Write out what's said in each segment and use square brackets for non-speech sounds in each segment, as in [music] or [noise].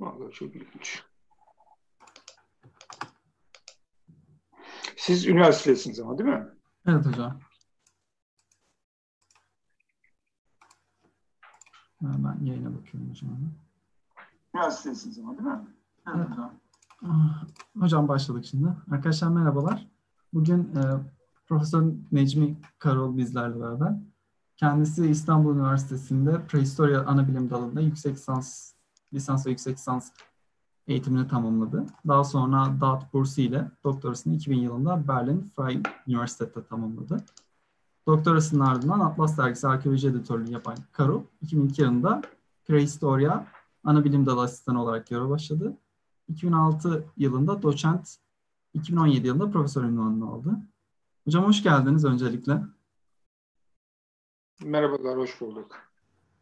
Vallahi çok ilginç. Siz üniversitedesiniz ama değil mi? Evet hocam. Ben yayına bakıyorum hocam. Üniversitedesiniz ama değil mi? Evet, evet. hocam. Ah, hocam başladık şimdi. Arkadaşlar merhabalar. Bugün e, Profesör Necmi Karol bizlerle beraber. Kendisi İstanbul Üniversitesi'nde Prehistorya Anabilim Dalı'nda yüksek lisans, lisans ve yüksek lisans eğitimini tamamladı. Daha sonra DAT bursu ile doktorasını 2000 yılında Berlin Freie Üniversitede tamamladı. Doktorasının ardından Atlas Dergisi Arkeoloji Editörlüğü yapan Karol, 2002 yılında Prehistoria ana bilim dalı asistanı olarak görev başladı. 2006 yılında doçent, 2017 yılında profesör ünvanını aldı. Hocam hoş geldiniz öncelikle. Merhabalar, hoş bulduk.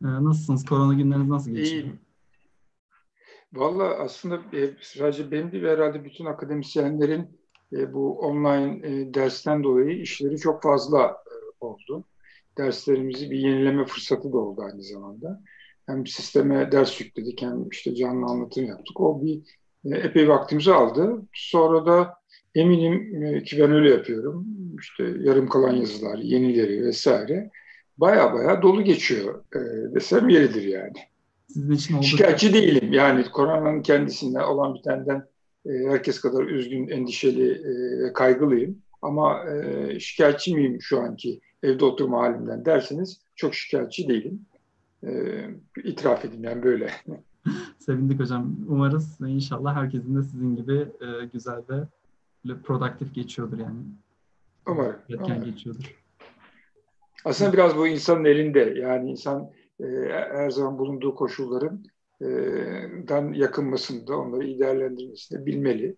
Ee, nasılsınız? Korona günleriniz nasıl geçiyor? İyiyim. Valla aslında e, sadece benim değil herhalde bütün akademisyenlerin e, bu online e, dersten dolayı işleri çok fazla e, oldu. Derslerimizi bir yenileme fırsatı da oldu aynı zamanda. Hem sisteme ders yükledik hem işte canlı anlatım yaptık. O bir e, epey vaktimizi aldı. Sonra da eminim e, ki ben öyle yapıyorum. İşte yarım kalan yazılar, yenileri vesaire baya baya dolu geçiyor e, desem yeridir yani. Sizin için oldukça... Şikayetçi değilim. Yani koronanın kendisinde olan bitenden e, herkes kadar üzgün, endişeli e, ve kaygılıyım. Ama e, şikayetçi miyim şu anki evde oturma halimden derseniz çok şikayetçi değilim. İtiraf edeyim yani böyle. [laughs] Sevindik hocam. Umarız inşallah herkesin de sizin gibi güzel ve produktif geçiyordur yani. Umarım. Yetken umarım. geçiyordur. Aslında biraz bu insanın elinde. Yani insan her zaman bulunduğu koşulların e, dan yakınmasında, onları iyi değerlendirmesini bilmeli.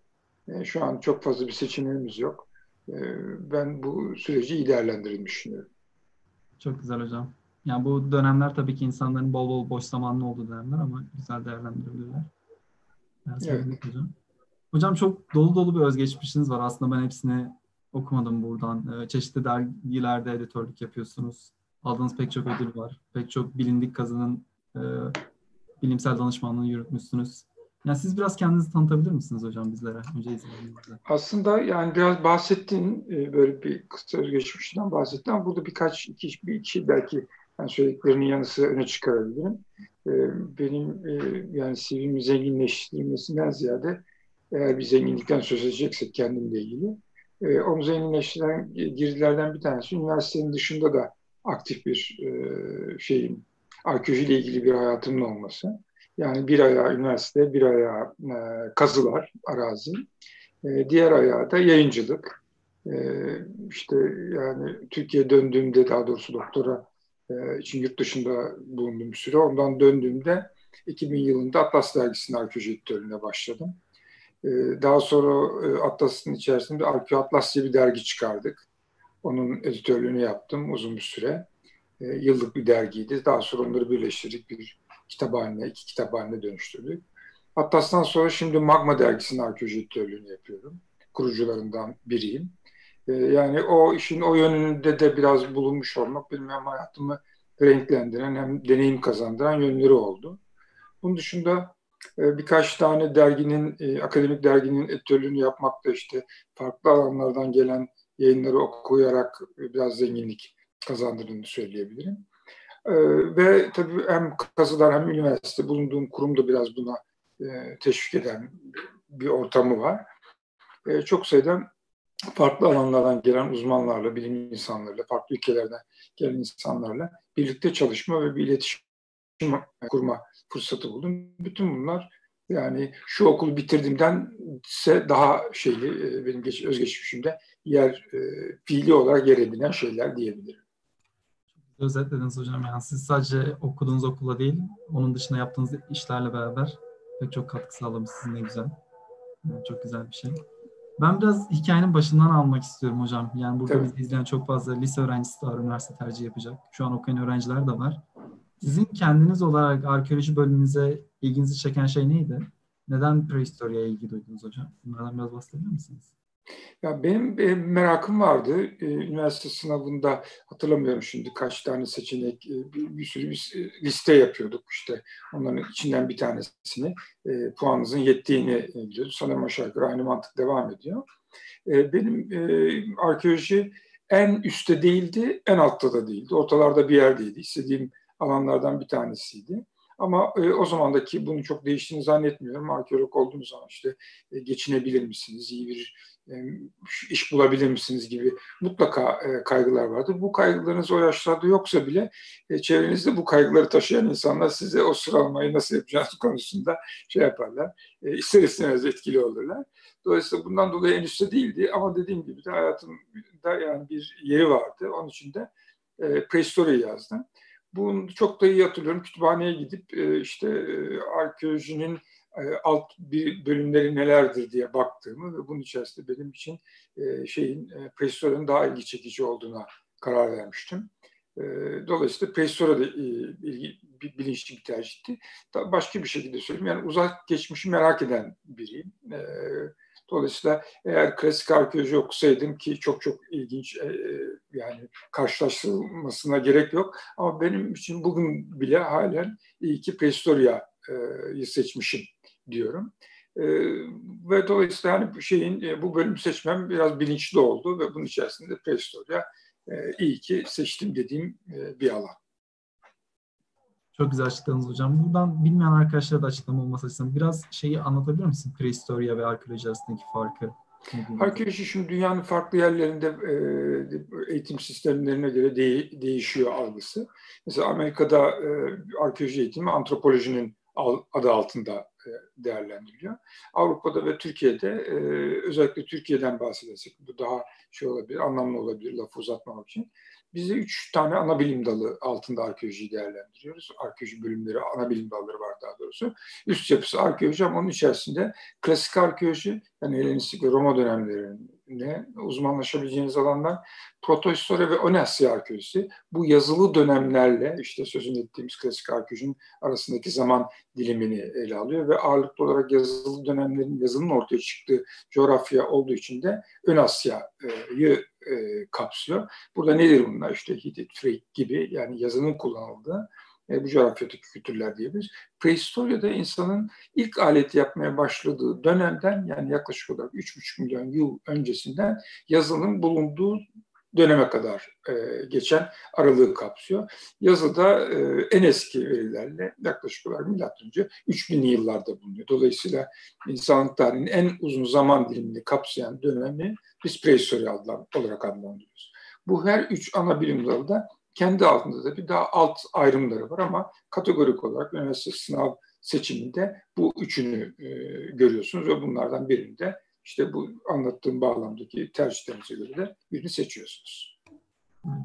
E, şu an çok fazla bir seçeneğimiz yok. E, ben bu süreci iyi değerlendirdiğini düşünüyorum. Çok güzel hocam. Yani bu dönemler tabii ki insanların bol bol boş zamanlı olduğu dönemler ama güzel değerlendirebilirler. Yani evet. hocam. Hocam çok dolu dolu bir özgeçmişiniz var. Aslında ben hepsini okumadım buradan. Çeşitli dergilerde editörlük yapıyorsunuz. Aldığınız pek çok ödül var. Pek çok bilindik kazanın e, bilimsel danışmanlığını yürütmüşsünüz. Yani siz biraz kendinizi tanıtabilir misiniz hocam bizlere? Önce izleyenlerimize. Aslında yani biraz bahsettin e, böyle bir kısa özgeçmişten bahsettin ama burada birkaç iki, bir iki belki yani söylediklerinin yanı sıra öne çıkarabilirim. E, benim e, yani CV'mi zenginleştirmesinden ziyade eğer bir zenginlikten söz edeceksek kendimle ilgili onu zenginleştiren girdilerden bir tanesi üniversitenin dışında da aktif bir e, şeyin arkeolojiyle ilgili bir hayatımın olması. Yani bir ayağı üniversite, bir ayağı e, kazılar, arazi. E, diğer ayağı da yayıncılık. E, işte yani Türkiye döndüğümde daha doğrusu doktora e, için yurt dışında bulunduğum süre. Ondan döndüğümde 2000 yılında Atlas Dergisi'nin arkeoloji editörlüğüne başladım. E, daha sonra e, Atlas'ın içerisinde Arkeo Atlas diye bir dergi çıkardık. Onun editörlüğünü yaptım uzun bir süre. E, yıllık bir dergiydi. Daha sonra onları birleştirdik bir kitap haline, iki kitap haline dönüştürdük. Atlas'tan sonra şimdi Magma dergisinin arkeoloji editörlüğünü yapıyorum. Kurucularından biriyim. E, yani o işin o yönünde de biraz bulunmuş olmak benim hem hayatımı renklendiren hem deneyim kazandıran yönleri oldu. Bunun dışında e, birkaç tane derginin, e, akademik derginin editörlüğünü yapmak da işte farklı alanlardan gelen yayınları okuyarak biraz zenginlik kazandırdığını söyleyebilirim. Ee, ve tabii hem kazılar hem üniversite bulunduğum kurumda biraz buna e, teşvik eden bir ortamı var. E, çok sayıda farklı alanlardan gelen uzmanlarla, bilim insanlarıyla, farklı ülkelerden gelen insanlarla birlikte çalışma ve bir iletişim kurma fırsatı buldum. Bütün bunlar yani şu okulu bitirdiğimden ise daha şeyli e, benim geç, özgeçmişimde yer e, fiili olarak yer edinen şeyler diyebilirim. Özetlediniz hocam. Yani siz sadece okuduğunuz okula değil, onun dışında yaptığınız işlerle beraber pek çok katkı sağlamışsınız. Ne güzel. Yani çok güzel bir şey. Ben biraz hikayenin başından almak istiyorum hocam. Yani burada bizi izleyen çok fazla lise öğrencisi de var, üniversite tercih yapacak. Şu an okuyan öğrenciler de var. Sizin kendiniz olarak arkeoloji bölümünüze ilginizi çeken şey neydi? Neden prehistoriye ilgi duydunuz hocam? Bunlardan biraz bahsedebilir misiniz? Ya benim e, merakım vardı. E, üniversite sınavında hatırlamıyorum şimdi kaç tane seçenek, e, bir, bir sürü bir e, liste yapıyorduk işte. Onların içinden bir tanesini e, puanınızın yettiğini e, biliyordu. Sanırım aşağı yukarı aynı mantık devam ediyor. E, benim e, arkeoloji en üstte değildi, en altta da değildi. Ortalarda bir yerdeydi. İstediğim alanlardan bir tanesiydi. Ama e, o zamandaki bunun çok değiştiğini zannetmiyorum. Arkeolog olduğunuz zaman işte e, geçinebilir misiniz, iyi bir e, iş bulabilir misiniz gibi mutlaka e, kaygılar vardır. Bu kaygılarınız o yaşlarda yoksa bile e, çevrenizde bu kaygıları taşıyan insanlar size o sıralamayı nasıl yapacağınız [laughs] konusunda şey yaparlar. E, ister istemez etkili olurlar. Dolayısıyla bundan dolayı en üstte değildi ama dediğim gibi de hayatımda yani bir yeri vardı. Onun için de e, prehistoriyi yazdım. Bunu çok da iyi hatırlıyorum. Kütüphaneye gidip e, işte e, arkeolojinin e, alt bir bölümleri nelerdir diye baktığımı ve bunun içerisinde benim için şeyin e, daha ilgi çekici olduğuna karar vermiştim. Dolayısıyla prehistorya da bilinçli bir tercihti. Başka bir şekilde söyleyeyim yani uzak geçmişi merak eden biriyim. Dolayısıyla eğer klasik arkeoloji okusaydım ki çok çok ilginç yani karşılaştırılmasına gerek yok. Ama benim için bugün bile halen iyi ki prehistorya'yı seçmişim diyorum. E, ve dolayısıyla hani bu şeyin e, bu bölümü seçmem biraz bilinçli oldu ve bunun içerisinde prehistorya e, iyi ki seçtim dediğim e, bir alan. Çok güzel açıkladınız hocam. Buradan bilmeyen arkadaşlara da açıklama olması açısından biraz şeyi anlatabilir misin? Prehistorya ve arkeoloji arasındaki farkı. Arkeoloji şimdi dünyanın farklı yerlerinde e, eğitim sistemlerine göre de, değişiyor algısı. Mesela Amerika'da e, arkeoloji eğitimi antropolojinin adı altında e, değerlendiriliyor. Avrupa'da ve Türkiye'de özellikle Türkiye'den bahsedersek bu daha şey olabilir, anlamlı olabilir lafı uzatmamak için. Biz de üç tane ana bilim dalı altında arkeolojiyi değerlendiriyoruz. Arkeoloji bölümleri, ana bilim dalları var daha doğrusu. Üst yapısı arkeoloji ama onun içerisinde klasik arkeoloji, yani Helenistik ve Roma dönemlerinde uzmanlaşabileceğiniz alanlar protohistoria ve Onasya arkeolojisi. Bu yazılı dönemlerle işte sözünü ettiğimiz klasik arkeolojinin arasındaki zaman dilimini ele alıyor ve ağırlıklı olarak yazılı dönemlerin yazının ortaya çıktığı coğrafya olduğu için de Ön Asya'yı e, kapsıyor. Burada nedir bunlar? İşte Hitit, Freyk gibi yani yazının kullanıldığı e, bu coğrafyadaki kültürler diyebiliriz. Prehistorya'da insanın ilk alet yapmaya başladığı dönemden yani yaklaşık olarak 3,5 milyon yıl öncesinden yazının bulunduğu döneme kadar e, geçen aralığı kapsıyor. Yazıda e, en eski verilerle yaklaşık olarak milattan önce 3000 yıllarda bulunuyor. Dolayısıyla insanlık tarihinin en uzun zaman dilimini kapsayan dönemi biz prehistori olarak adlandırıyoruz. Bu her üç ana bilim dalı da kendi altında da bir daha alt ayrımları var ama kategorik olarak üniversite sınav seçiminde bu üçünü e, görüyorsunuz ve bunlardan birinde işte bu anlattığım bağlamdaki tercihlerinize göre de birini seçiyorsunuz.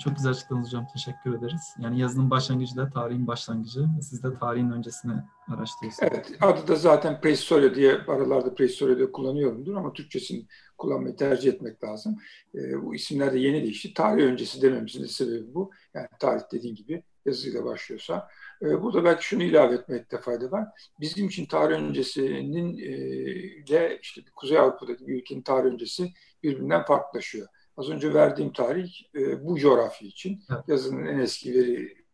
Çok güzel açıkladınız hocam. Teşekkür ederiz. Yani yazının başlangıcı da tarihin başlangıcı. Siz de tarihin öncesini araştırıyorsunuz. Evet. Adı da zaten prehistoria diye aralarda prehistoria diye kullanıyorumdur ama Türkçesini kullanmayı tercih etmek lazım. E, bu isimler de yeni değişti. Tarih öncesi dememizin de sebebi bu. Yani tarih dediğin gibi yazıyla başlıyorsa. E, burada belki şunu ilave etmekte fayda var. Bizim için tarih öncesinin e, ile işte Kuzey Avrupa'daki bir ülkenin tarih öncesi birbirinden farklılaşıyor. Az önce verdiğim tarih e, bu coğrafya için evet. yazının en eski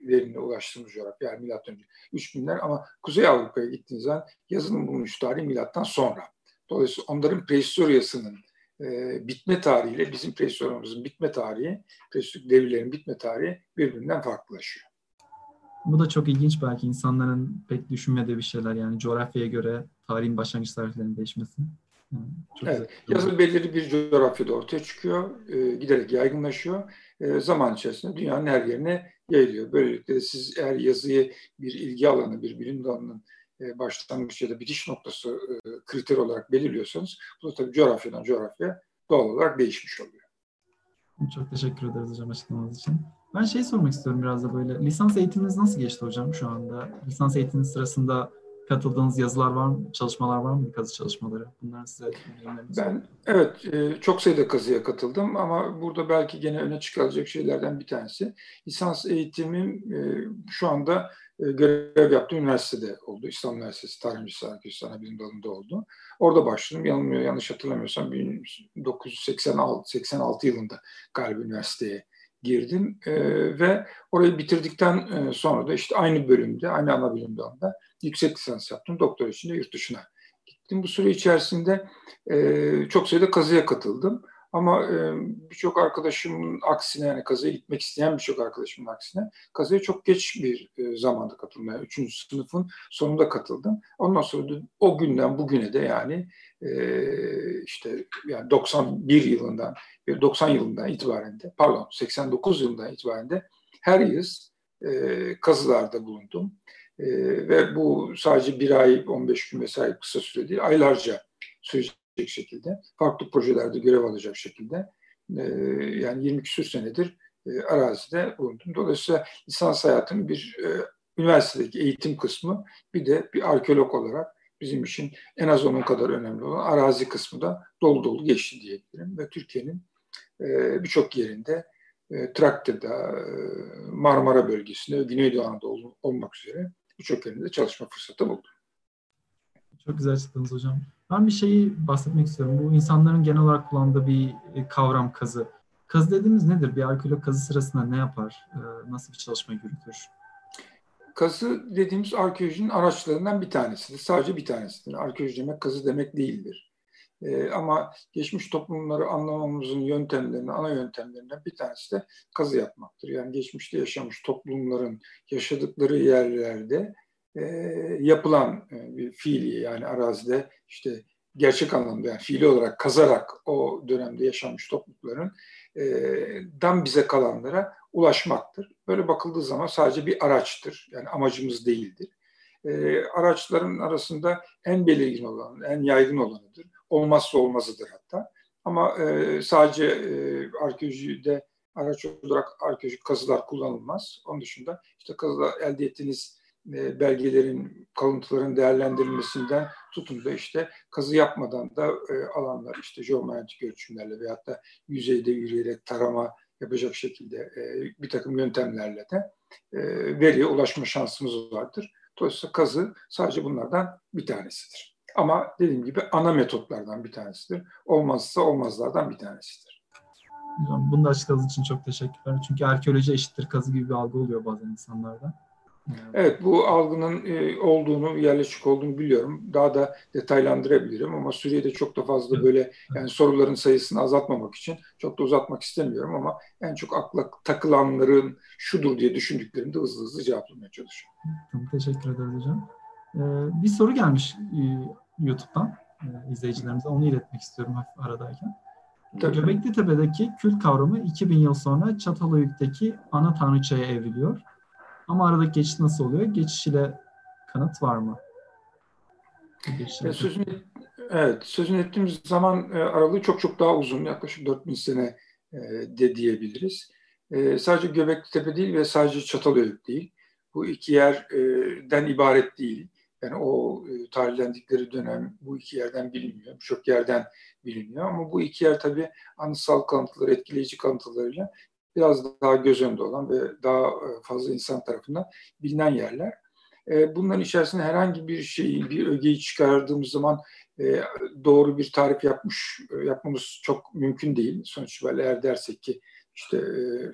verilerine ulaştığımız coğrafya yani milattan önce 3000'ler ama Kuzey Avrupa'ya gittiğiniz zaman yazının bulunmuş tarihi milattan sonra. Dolayısıyla onların prehistoryasının e, bitme tarihiyle bizim prehistoryamızın bitme tarihi, prehistorik devirlerin bitme tarihi birbirinden farklılaşıyor. Bu da çok ilginç belki insanların pek düşünmediği bir şeyler yani coğrafyaya göre tarihin başlangıç tarihlerinin değişmesi. Çok evet, yazı belirli bir coğrafyada ortaya çıkıyor, e, giderek yaygınlaşıyor. E, zaman içerisinde dünyanın her yerine yayılıyor. Böylelikle de siz eğer yazıyı bir ilgi alanı, bir bilim dalının e, başlangıç ya da bitiş noktası e, kriter olarak belirliyorsanız bu da tabii coğrafyadan coğrafya doğal olarak değişmiş oluyor. Çok teşekkür ederiz hocam açıklamanız için. Ben şey sormak istiyorum biraz da böyle. Lisans eğitiminiz nasıl geçti hocam şu anda? Lisans eğitiminiz sırasında katıldığınız yazılar var mı? Çalışmalar var mı? Kazı çalışmaları. Bunlar size Ben evet e, çok sayıda kazıya katıldım ama burada belki gene öne çıkaracak şeylerden bir tanesi. Lisans eğitimim e, şu anda e, görev yaptığım üniversitede oldu. İstanbul Üniversitesi Tarih Mühendisliği Arkeolojisi Anabilim Dalı'nda oldu. Orada başladım. Yanılmıyor, yanlış hatırlamıyorsam 1986 86 yılında galiba üniversiteye girdim e, ve orayı bitirdikten e, sonra da işte aynı bölümde, aynı ana bilim dalında yüksek lisans yaptım. Doktor için de yurt dışına gittim. Bu süre içerisinde e, çok sayıda kazıya katıldım. Ama e, birçok arkadaşımın aksine yani kazıya gitmek isteyen birçok arkadaşımın aksine kazıya çok geç bir e, zamanda katılmaya, üçüncü sınıfın sonunda katıldım. Ondan sonra da o günden bugüne de yani e, işte yani 91 yılından 90 yılından itibaren de pardon 89 yılından itibaren de her yıl e, kazılarda bulundum. E, ve bu sadece bir ay 15 gün vesaire kısa süre değil aylarca sürecek şekilde farklı projelerde görev alacak şekilde e, yani 20 küsur senedir e, arazide bulundum. Dolayısıyla lisans hayatım bir e, üniversitedeki eğitim kısmı bir de bir arkeolog olarak bizim için en az onun kadar önemli olan arazi kısmı da dolu dolu geçti diyebilirim. Ve Türkiye'nin e, birçok yerinde e, Trakya'da, e, Marmara bölgesinde, Güneydoğu Anadolu olmak üzere birçok yerinde çalışma fırsatı buldum. Çok güzel açıkladınız hocam. Ben bir şeyi bahsetmek istiyorum. Bu insanların genel olarak kullandığı bir e, kavram kazı. Kazı dediğimiz nedir? Bir arkeolog kazı sırasında ne yapar? E, nasıl bir çalışma yürütür? Kazı dediğimiz arkeolojinin araçlarından bir tanesidir. Sadece bir tanesidir. Arkeoloji demek kazı demek değildir. Ee, ama geçmiş toplumları anlamamızın yöntemlerinden, ana yöntemlerinden bir tanesi de kazı yapmaktır. Yani geçmişte yaşamış toplumların yaşadıkları yerlerde e, yapılan e, bir fiili yani arazide işte gerçek anlamda yani fiili olarak kazarak o dönemde yaşanmış toplulukların e, dan bize kalanlara ulaşmaktır. Böyle bakıldığı zaman sadece bir araçtır. Yani amacımız değildir. E, araçların arasında en belirgin olan, en yaygın olanıdır. Olmazsa olmazıdır hatta. Ama e, sadece e, arkeolojide araç olarak arkeolojik kazılar kullanılmaz. Onun dışında işte kazıda elde ettiğiniz e, belgelerin, kalıntıların değerlendirilmesinden tutun da işte kazı yapmadan da e, alanlar işte jeomanyetik ölçümlerle veyahut da yüzeyde yürüyerek tarama yapacak şekilde e, bir takım yöntemlerle de veriye ulaşma şansımız vardır. Dolayısıyla kazı sadece bunlardan bir tanesidir. Ama dediğim gibi ana metotlardan bir tanesidir. Olmazsa olmazlardan bir tanesidir. Hocam bunu da açıkladığınız için çok teşekkürler. Çünkü arkeoloji eşittir kazı gibi bir algı oluyor bazen insanlarda. Evet bu algının e, olduğunu, yerleşik olduğunu biliyorum. Daha da detaylandırabilirim ama Suriye'de çok da fazla böyle yani soruların sayısını azaltmamak için çok da uzatmak istemiyorum ama en çok akla takılanların şudur diye düşündüklerimi de hızlı hızlı cevaplamaya çalışıyorum. Tamam, teşekkür ederim hocam. Ee, bir soru gelmiş e, YouTube'dan e, izleyicilerimize. Onu iletmek istiyorum hafif aradayken. Tabii. Göbekli Tepe'deki kült kavramı 2000 yıl sonra Çatalhöyük'teki ana tanrıçaya evriliyor. Ama aradaki geçiş nasıl oluyor? Geçiş ile kanıt var mı? E, sözünü, evet, sözünü ettiğimiz zaman e, aralığı çok çok daha uzun. Yaklaşık 4000 sene e, de diyebiliriz. E, sadece Göbekli değil ve sadece Çatalhöyük değil. Bu iki yerden ibaret değil. Yani o tarihlendikleri dönem bu iki yerden bilinmiyor. Birçok yerden biliniyor ama bu iki yer tabii anısal kalıntıları, etkileyici kalıntılarıyla biraz daha göz önünde olan ve daha e, fazla insan tarafından bilinen yerler. E, bunların içerisinde herhangi bir şeyi, bir ögeyi çıkardığımız zaman e, doğru bir tarif yapmış yapmamız çok mümkün değil. Sonuç itibariyle eğer dersek ki işte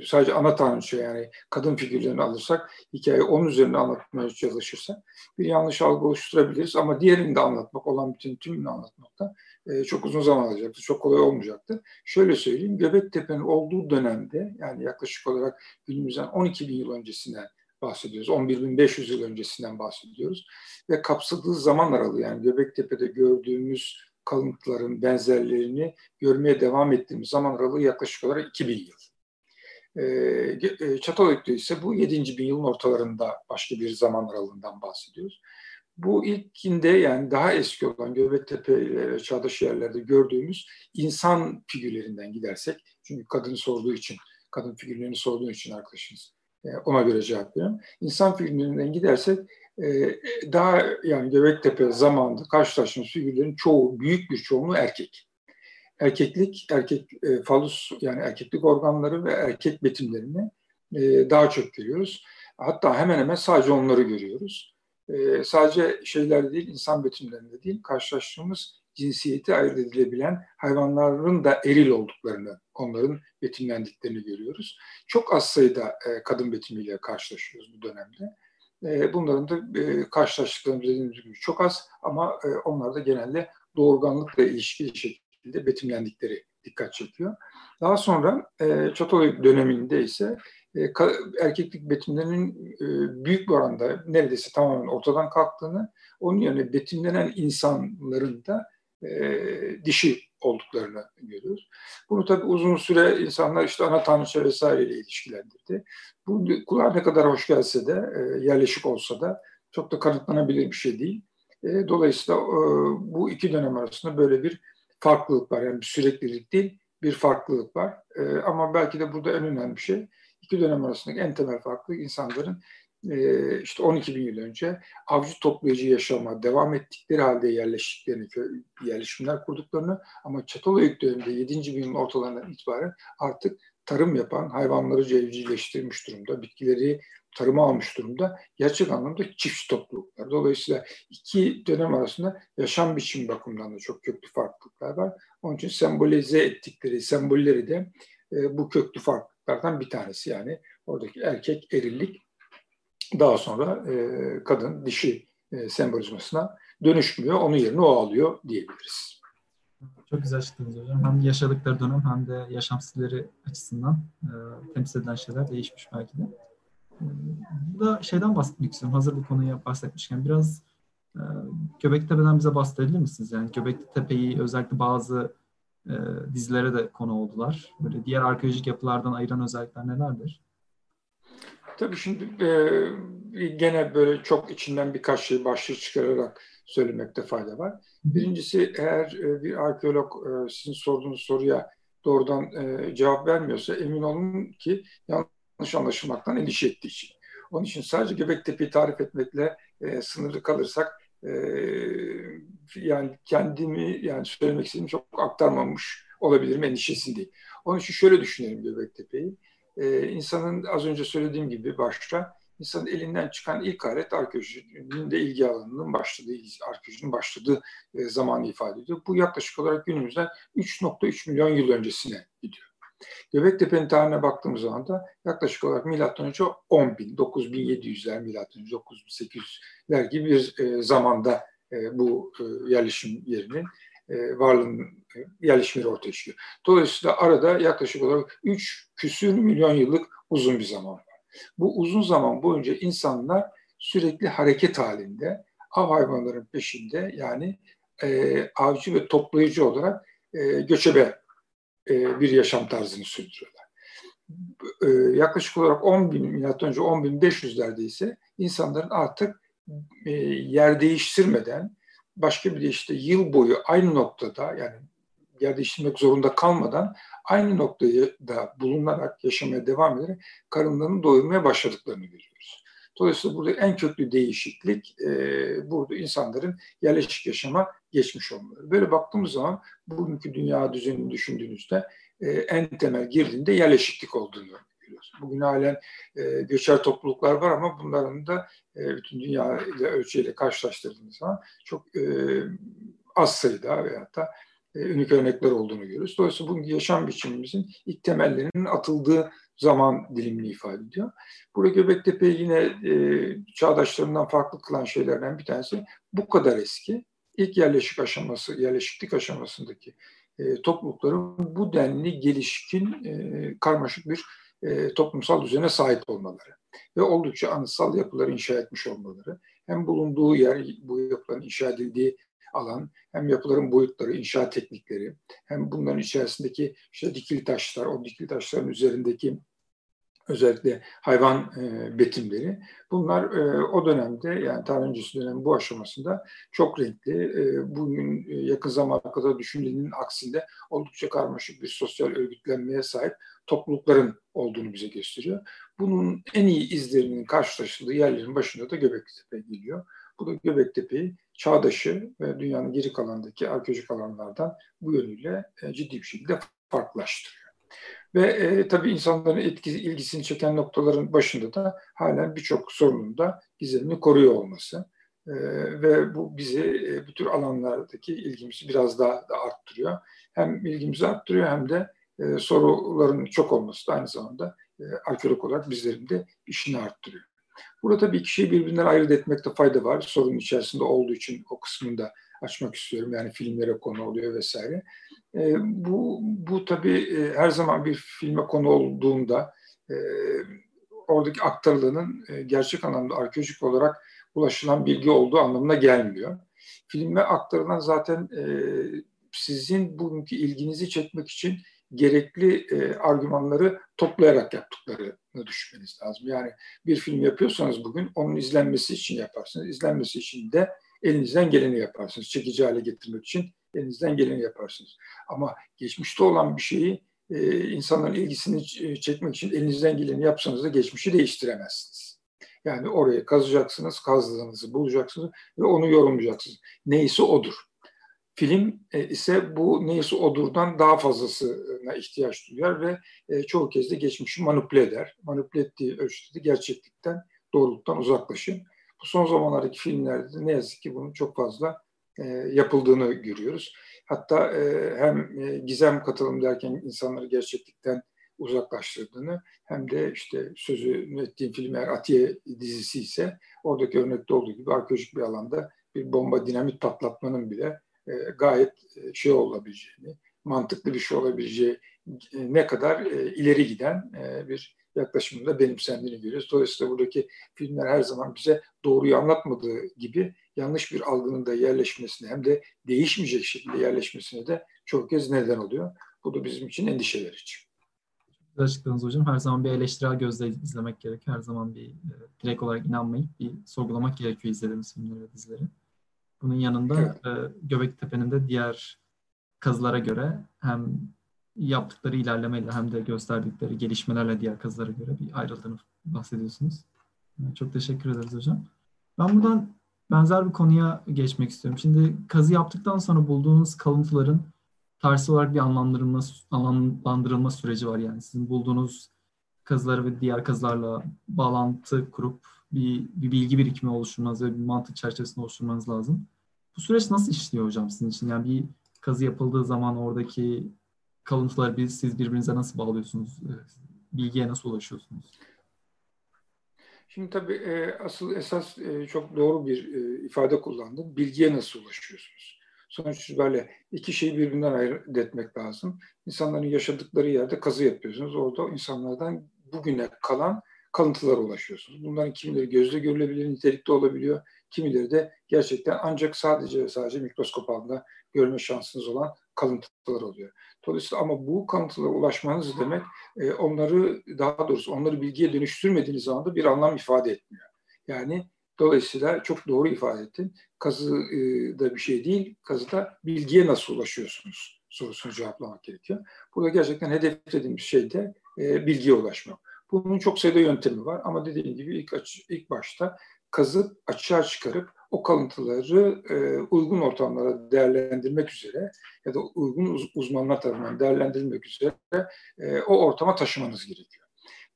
sadece ana tanrıça yani kadın figürlerini alırsak hikaye onun üzerine anlatmaya çalışırsak bir yanlış algı oluşturabiliriz ama diğerini de anlatmak olan bütün tümünü anlatmakta e, çok uzun zaman alacaktı. Çok kolay olmayacaktı. Şöyle söyleyeyim, Göbektepe'nin olduğu dönemde yani yaklaşık olarak günümüzden 12 bin yıl öncesinden bahsediyoruz. 11.500 yıl öncesinden bahsediyoruz. Ve kapsadığı zaman aralığı yani Göbektepe'de gördüğümüz kalıntıların benzerlerini görmeye devam ettiğimiz zaman aralığı yaklaşık olarak 2000 yıl. Ee, Çatalhöyük'te ise bu 7. bin yılın ortalarında başka bir zaman aralığından bahsediyoruz. Bu ilkinde yani daha eski olan Göbektepe ve çağdaş yerlerde gördüğümüz insan figürlerinden gidersek, çünkü kadın sorduğu için, kadın figürlerini sorduğu için arkadaşınız e, ona göre cevap veriyorum. İnsan figürlerinden gidersek e, daha yani Göbektepe zamanında karşılaştığımız figürlerin çoğu, büyük bir çoğunluğu erkek. Erkeklik, erkek e, falus yani erkeklik organları ve erkek betimlerini daha çok görüyoruz. Hatta hemen hemen sadece onları görüyoruz. E, sadece şeyler değil, insan betimlerinde değil, karşılaştığımız cinsiyeti ayırt edilebilen hayvanların da eril olduklarını, onların betimlendiklerini görüyoruz. Çok az sayıda e, kadın betimiyle karşılaşıyoruz bu dönemde. E, bunların da e, karşılaştıklarımız dediğimiz gibi çok az ama e, onlar da genelde doğurganlıkla ilişkili şekilde betimlendikleri dikkat çekiyor. Daha sonra e, Çatalhöyük döneminde ise e, erkeklik betimlerinin e, büyük bir oranda neredeyse tamamen ortadan kalktığını, onun yerine betimlenen insanların da e, dişi olduklarını görüyoruz. Bunu tabii uzun süre insanlar işte ana tanrıça vesaireyle ilişkilendirdi. Bu kulağa ne kadar hoş gelse de, e, yerleşik olsa da çok da kanıtlanabilir bir şey değil. E, dolayısıyla e, bu iki dönem arasında böyle bir farklılık var. Yani bir süreklilik değil, bir farklılık var. E, ama belki de burada en önemli şey, iki dönem arasındaki en temel farklılık insanların e, işte 12 bin yıl önce avcı toplayıcı yaşama devam ettikleri halde yerleştiklerini, yerleşimler kurduklarını ama Çatalhöyük döneminde 7. bin ortalarından itibaren artık tarım yapan, hayvanları cevcilleştirmiş durumda, bitkileri tarıma almış durumda. Gerçek anlamda çift topluluklar. Dolayısıyla iki dönem arasında yaşam biçim bakımından da çok köklü farklılıklar var. Onun için sembolize ettikleri sembolleri de e, bu köklü farklılıklardan bir tanesi. Yani oradaki erkek erillik daha sonra e, kadın dişi e, sembolizmasına dönüşmüyor. Onun yerine o alıyor diyebiliriz. Çok güzel açıkladınız hocam. Hem yaşadıkları dönem hem de yaşam stilleri açısından e, temsil edilen şeyler değişmiş belki de. E, bu da şeyden bahsetmek istiyorum. Hazır bu konuya bahsetmişken biraz e, Göbektepe'den bize bahsedebilir misiniz? Yani Göbekli Tepe'yi özellikle bazı e, dizilere de konu oldular. Böyle diğer arkeolojik yapılardan ayıran özellikler nelerdir? Tabii şimdi e, gene böyle çok içinden birkaç şey başlığı çıkararak söylemekte fayda var. Birincisi eğer e, bir arkeolog e, sizin sorduğunuz soruya doğrudan e, cevap vermiyorsa emin olun ki yanlış anlaşılmaktan endişe ettiği için. Onun için sadece Göbektepe'yi tarif etmekle e, sınırlı kalırsak e, yani kendimi yani söylemek istediğim çok aktarmamış olabilirim endişesindeyim. Onun için şöyle düşünelim Göbektepe'yi e, insanın az önce söylediğim gibi başta insanın elinden çıkan ilk alet arkeolojinin de ilgi alanının başladığı, arkeolojinin başladığı e, zamanı ifade ediyor. Bu yaklaşık olarak günümüzden 3.3 milyon yıl öncesine gidiyor. Göbektepe'nin tarihine baktığımız zaman da yaklaşık olarak milattan önce 10 bin, 9700'ler, milattan önce 9800'ler gibi bir e, zamanda e, bu e, yerleşim yerinin e, varlığının e, yerleşimleri ortaya çıkıyor. Dolayısıyla arada yaklaşık olarak 3 küsür milyon yıllık uzun bir zaman var. Bu uzun zaman boyunca insanlar sürekli hareket halinde av hayvanların peşinde yani e, avcı ve toplayıcı olarak e, göçebe e, bir yaşam tarzını sürdürüyorlar. E, yaklaşık olarak 10 bin, milattan önce 10 bin 500'lerde ise insanların artık e, yer değiştirmeden başka bir de işte yıl boyu aynı noktada yani yer değiştirmek zorunda kalmadan aynı noktayı da bulunarak yaşamaya devam ederek karınlarını doyurmaya başladıklarını görüyoruz. Dolayısıyla burada en köklü değişiklik e, burada insanların yerleşik yaşama geçmiş olmaları. Böyle baktığımız zaman bugünkü dünya düzenini düşündüğünüzde e, en temel girdiğinde yerleşiklik olduğunu görüyoruz. Bugün halen e, göçer topluluklar var ama bunların da e, bütün dünya ile ölçüyle karşılaştırdığımız zaman çok e, az sayıda veyahut da e, unik örnekler olduğunu görüyoruz. Dolayısıyla bugünkü yaşam biçimimizin ilk temellerinin atıldığı zaman dilimini ifade ediyor. Burada Göbektepe yine e, çağdaşlarından farklı kılan şeylerden bir tanesi bu kadar eski. İlk yerleşik aşaması, yerleşiklik aşamasındaki e, toplulukların bu denli gelişkin, e, karmaşık bir e, toplumsal düzene sahip olmaları ve oldukça anıtsal yapılar inşa etmiş olmaları, hem bulunduğu yer, bu yapıların inşa edildiği alan, hem yapıların boyutları, inşa teknikleri, hem bunların içerisindeki işte dikili taşlar, o dikili taşların üzerindeki özellikle hayvan e, betimleri. Bunlar e, o dönemde yani tarih öncesi dönemin bu aşamasında çok renkli. E, bugün e, yakın zamana kadar düşünülenin aksinde oldukça karmaşık bir sosyal örgütlenmeye sahip toplulukların olduğunu bize gösteriyor. Bunun en iyi izlerinin karşılaşıldığı yerlerin başında da Göbektepe geliyor. Bu da Göbektepe'yi çağdaşı ve dünyanın geri kalanındaki arkeolojik alanlardan bu yönüyle e, ciddi bir şekilde farklılaştırıyor. Ve e, tabii insanların etkisi, ilgisini çeken noktaların başında da halen birçok sorunun da gizemini koruyor olması. E, ve bu bizi e, bu tür alanlardaki ilgimizi biraz daha da arttırıyor. Hem ilgimizi arttırıyor hem de e, soruların çok olması da aynı zamanda e, arkeolog olarak bizlerin de işini arttırıyor. Burada tabii iki şeyi birbirinden ayırt etmekte fayda var. Sorunun içerisinde olduğu için o kısmını da açmak istiyorum. Yani filmlere konu oluyor vesaire. E, bu, bu tabii e, her zaman bir filme konu olduğunda e, oradaki aktarılanın e, gerçek anlamda arkeolojik olarak ulaşılan bilgi olduğu anlamına gelmiyor. Filme aktarılan zaten e, sizin bugünkü ilginizi çekmek için gerekli e, argümanları toplayarak yaptıklarını düşünmeniz lazım. Yani bir film yapıyorsanız bugün onun izlenmesi için yaparsınız. İzlenmesi için de elinizden geleni yaparsınız. Çekici hale getirmek için elinizden geleni yaparsınız. Ama geçmişte olan bir şeyi e, insanların ilgisini e, çekmek için elinizden geleni yapsanız da geçmişi değiştiremezsiniz. Yani oraya kazacaksınız, kazdığınızı bulacaksınız ve onu yorumlayacaksınız. Neyse odur. Film e, ise bu neyse odurdan daha fazlasına ihtiyaç duyar ve e, çoğu kez de geçmişi manipüle eder. Manipüle ettiği ölçüde gerçeklikten, doğruluktan uzaklaşır. Bu son zamanlardaki filmlerde ne yazık ki bunun çok fazla e, yapıldığını görüyoruz. Hatta hem gizem katılım derken insanları gerçeklikten uzaklaştırdığını hem de işte sözü ettiğim film eğer Atiye dizisi ise oradaki örnekte olduğu gibi arkeolojik bir alanda bir bomba dinamit patlatmanın bile e, gayet e, şey olabileceğini, mantıklı bir şey olabileceği e, ne kadar ileri giden bir yaklaşımında benimsendiğini görüyoruz. Dolayısıyla buradaki filmler her zaman bize doğruyu anlatmadığı gibi yanlış bir algının da yerleşmesine hem de değişmeyecek şekilde yerleşmesine de çok kez neden oluyor. Bu da bizim için endişe verici. Açıkladınız hocam. Her zaman bir eleştirel gözle izlemek gerek. Her zaman bir direkt olarak inanmayıp bir sorgulamak gerekiyor izlediğimiz filmleri ve dizileri. Bunun yanında evet. e, Göbektepe'nin de diğer kazılara göre hem yaptıkları ilerlemeyle hem de gösterdikleri gelişmelerle diğer kazılara göre bir ayrıldığını bahsediyorsunuz. E, çok teşekkür ederiz hocam. Ben buradan benzer bir konuya geçmek istiyorum. Şimdi kazı yaptıktan sonra bulduğunuz kalıntıların tarihsel olarak bir anlamlandırılma, anlamlandırılma süreci var. Yani sizin bulduğunuz kazıları ve diğer kazılarla bağlantı kurup bir, bir bilgi birikimi oluşturmanız ve bir mantık çerçevesinde oluşturmanız lazım. Bu süreç nasıl işliyor hocam sizin için? Yani bir kazı yapıldığı zaman oradaki kalıntıları biz, siz birbirinize nasıl bağlıyorsunuz? Ee, bilgiye nasıl ulaşıyorsunuz? Şimdi tabii e, asıl esas e, çok doğru bir e, ifade kullandım. Bilgiye nasıl ulaşıyorsunuz? Sonuç itibariyle iki şeyi birbirinden ayırt etmek lazım. İnsanların yaşadıkları yerde kazı yapıyorsunuz. Orada insanlardan bugüne kalan kalıntılara ulaşıyorsunuz. Bunların kimileri gözle görülebilir nitelikte olabiliyor. Kimileri de gerçekten ancak sadece ve sadece mikroskop altında görme şansınız olan kalıntılar oluyor. Dolayısıyla ama bu kalıntılara ulaşmanız demek e, onları daha doğrusu onları bilgiye dönüştürmediğiniz zaman bir anlam ifade etmiyor. Yani dolayısıyla çok doğru ifade ettin. Kazı e, da bir şey değil, kazıda bilgiye nasıl ulaşıyorsunuz sorusunu cevaplamak gerekiyor. Burada gerçekten hedeflediğimiz şey de e, bilgiye ulaşmak. Bunun çok sayıda yöntemi var ama dediğim gibi ilk, aç, ilk başta kazıp açığa çıkarıp o kalıntıları e, uygun ortamlara değerlendirmek üzere ya da uygun uz, uzmanlar tarafından değerlendirilmek üzere e, o ortama taşımanız gerekiyor.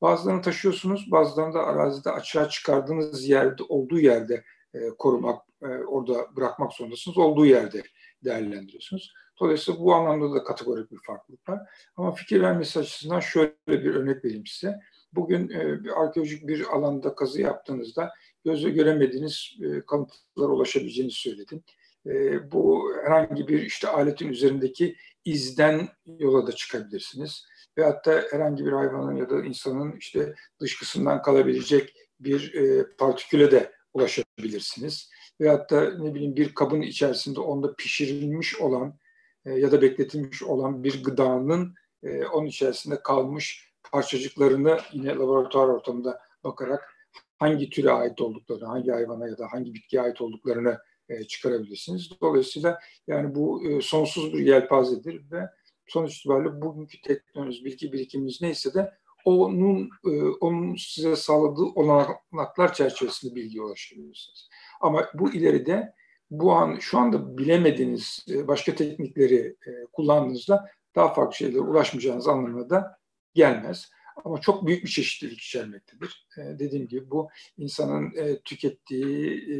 Bazılarını taşıyorsunuz, bazılarını da arazide açığa çıkardığınız yerde olduğu yerde e, korumak, e, orada bırakmak zorundasınız. Olduğu yerde değerlendiriyorsunuz. Dolayısıyla bu anlamda da kategorik bir farklılık var. Ama fikir vermesi açısından şöyle bir örnek vereyim size. Bugün e, arkeolojik bir alanda kazı yaptığınızda gözle göremediğiniz e, kalıntılara ulaşabileceğini söyledim. E, bu herhangi bir işte aletin üzerindeki izden yola da çıkabilirsiniz. Ve hatta herhangi bir hayvanın ya da insanın işte dışkısından kalabilecek bir e, partiküle de ulaşabilirsiniz. Ve hatta ne bileyim bir kabın içerisinde onda pişirilmiş olan e, ya da bekletilmiş olan bir gıdanın e, onun içerisinde kalmış parçacıklarını yine laboratuvar ortamında bakarak hangi türe ait olduklarını, hangi hayvana ya da hangi bitkiye ait olduklarını e, çıkarabilirsiniz. Dolayısıyla yani bu e, sonsuz bir yelpazedir ve sonuç itibariyle bugünkü teknoloji, bilgi birikimimiz neyse de onun e, onun size sağladığı olanaklar çerçevesinde bilgiye ulaşabilirsiniz. Ama bu ileride bu an şu anda bilemediğiniz e, başka teknikleri e, kullandığınızda daha farklı şeylere ulaşmayacağınız anlamına da gelmez. Ama çok büyük bir çeşitlilik içermektedir. E, dediğim gibi bu insanın e, tükettiği, e,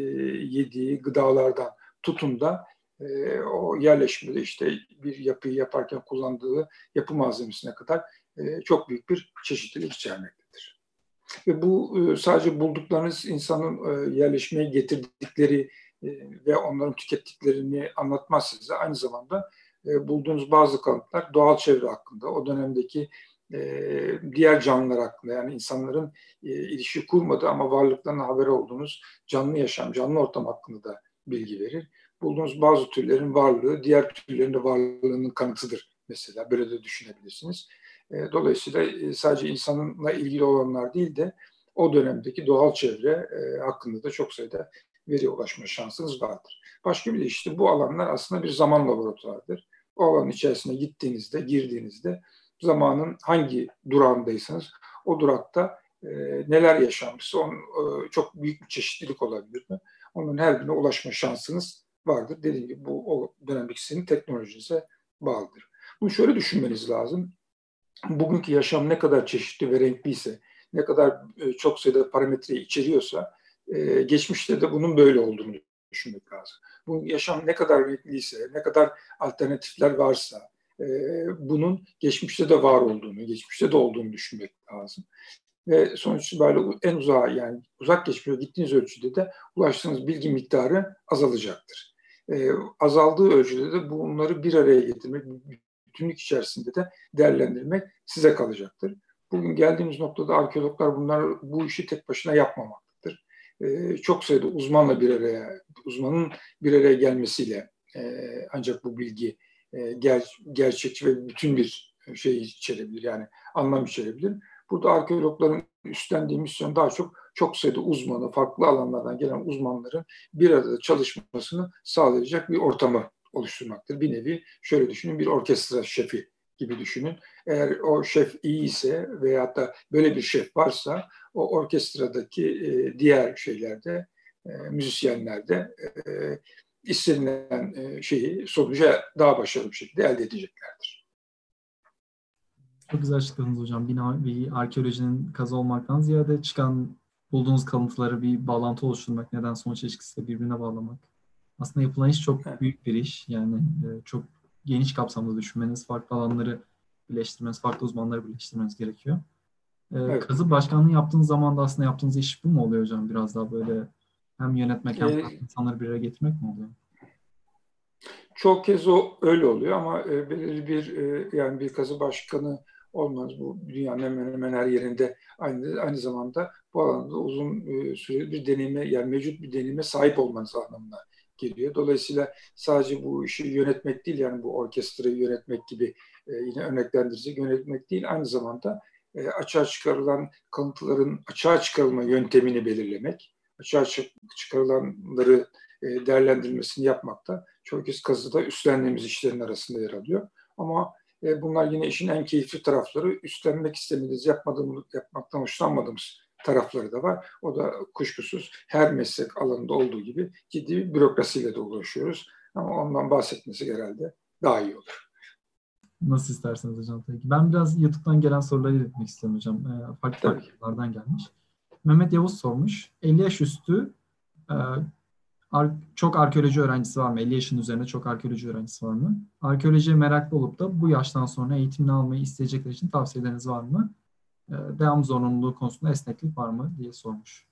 yediği gıdalardan tutun da e, o yerleşmede işte bir yapıyı yaparken kullandığı yapı malzemesine kadar e, çok büyük bir çeşitlilik içermektedir. Ve bu e, sadece bulduklarınız insanın e, yerleşmeye getirdikleri e, ve onların tükettiklerini anlatmaz size. Aynı zamanda e, bulduğunuz bazı kanıtlar doğal çevre hakkında, o dönemdeki e, diğer canlılar hakkında yani insanların e, ilişki kurmadığı ama varlıklarına haberi olduğunuz canlı yaşam, canlı ortam hakkında da bilgi verir. Bulduğunuz bazı türlerin varlığı diğer türlerin de varlığının kanıtıdır mesela. Böyle de düşünebilirsiniz. E, dolayısıyla e, sadece insanla ilgili olanlar değil de o dönemdeki doğal çevre e, hakkında da çok sayıda veriye ulaşma şansınız vardır. Başka bir de işte bu alanlar aslında bir zaman laboratuvarıdır. O alanın içerisine gittiğinizde, girdiğinizde zamanın hangi durağındaysanız o durakta e, neler yaşanmışsa onun e, çok büyük bir çeşitlilik olabilir mi? Onun her birine ulaşma şansınız vardır. Dediğim gibi bu o dönemdeki sizin teknolojinize bağlıdır. Bunu şöyle düşünmeniz lazım. Bugünkü yaşam ne kadar çeşitli ve renkliyse, ne kadar e, çok sayıda parametre içeriyorsa, e, geçmişte de bunun böyle olduğunu düşünmek lazım. Bu yaşam ne kadar renkliyse, ne kadar alternatifler varsa, e, bunun geçmişte de var olduğunu, geçmişte de olduğunu düşünmek lazım. Ve sonuç itibariyle en uzağa yani uzak geçmişe gittiğiniz ölçüde de ulaştığınız bilgi miktarı azalacaktır. E, azaldığı ölçüde de bunları bir araya getirmek, bütünlük içerisinde de değerlendirmek size kalacaktır. Bugün geldiğimiz noktada arkeologlar bunlar bu işi tek başına yapmamaktadır. E, çok sayıda uzmanla bir araya, uzmanın bir araya gelmesiyle e, ancak bu bilgi ger, gerçekçi ve bütün bir şey içerebilir yani anlam içerebilir. Burada arkeologların üstlendiği misyon daha çok çok sayıda uzmanı, farklı alanlardan gelen uzmanların bir arada çalışmasını sağlayacak bir ortamı oluşturmaktır. Bir nevi şöyle düşünün bir orkestra şefi gibi düşünün. Eğer o şef iyi ise veyahut da böyle bir şef varsa o orkestradaki e, diğer şeylerde, e, müzisyenlerde e, istenilen e, şeyi sonuca daha başarılı bir şekilde elde edeceklerdir. Çok güzel açıkladınız hocam. Bir, bir arkeolojinin kazı olmaktan ziyade çıkan bulduğunuz kalıntıları bir bağlantı oluşturmak, neden sonuç ilişkisiyle birbirine bağlamak. Aslında yapılan iş çok evet. büyük bir iş. Yani e, çok geniş kapsamda düşünmeniz, farklı alanları birleştirmeniz, farklı uzmanları birleştirmeniz gerekiyor. E, evet. Kazı başkanlığı yaptığınız zaman da aslında yaptığınız iş bu mu oluyor hocam? Biraz daha böyle hem yönetmek hem ee, insanları bir araya getirmek mi oluyor? Çok kez o öyle oluyor ama e, belirli bir e, yani bir kazı başkanı olmaz. Bu dünyanın hemen hemen her yerinde aynı aynı zamanda bu alanda uzun e, süreli bir deneyime yani mevcut bir deneyime sahip olmanız anlamına geliyor. Dolayısıyla sadece bu işi yönetmek değil yani bu orkestrayı yönetmek gibi e, yine örneklendirecek yönetmek değil aynı zamanda e, açığa çıkarılan kanıtların açığa çıkarılma yöntemini belirlemek, açığa çıkarılanları e, değerlendirmesini yapmakta çok kez kazıda üstlendiğimiz işlerin arasında yer alıyor. Ama e, bunlar yine işin en keyifli tarafları. Üstlenmek istemediğimiz, yapmadığımız, yapmaktan hoşlanmadığımız tarafları da var. O da kuşkusuz her meslek alanında olduğu gibi ciddi bir bürokrasiyle de uğraşıyoruz. Ama ondan bahsetmesi herhalde daha iyi olur. Nasıl isterseniz hocam. Ben biraz YouTube'dan gelen soruları iletmek istiyorum hocam. E, farklı farklı gelmiş. Mehmet Yavuz sormuş. 50 yaş üstü e, Ar- çok arkeoloji öğrencisi var mı? 50 yaşın üzerinde çok arkeoloji öğrencisi var mı? Arkeolojiye meraklı olup da bu yaştan sonra eğitimini almayı isteyecekler için tavsiyeleriniz var mı? Ee, devam zorunluluğu konusunda esneklik var mı diye sormuş.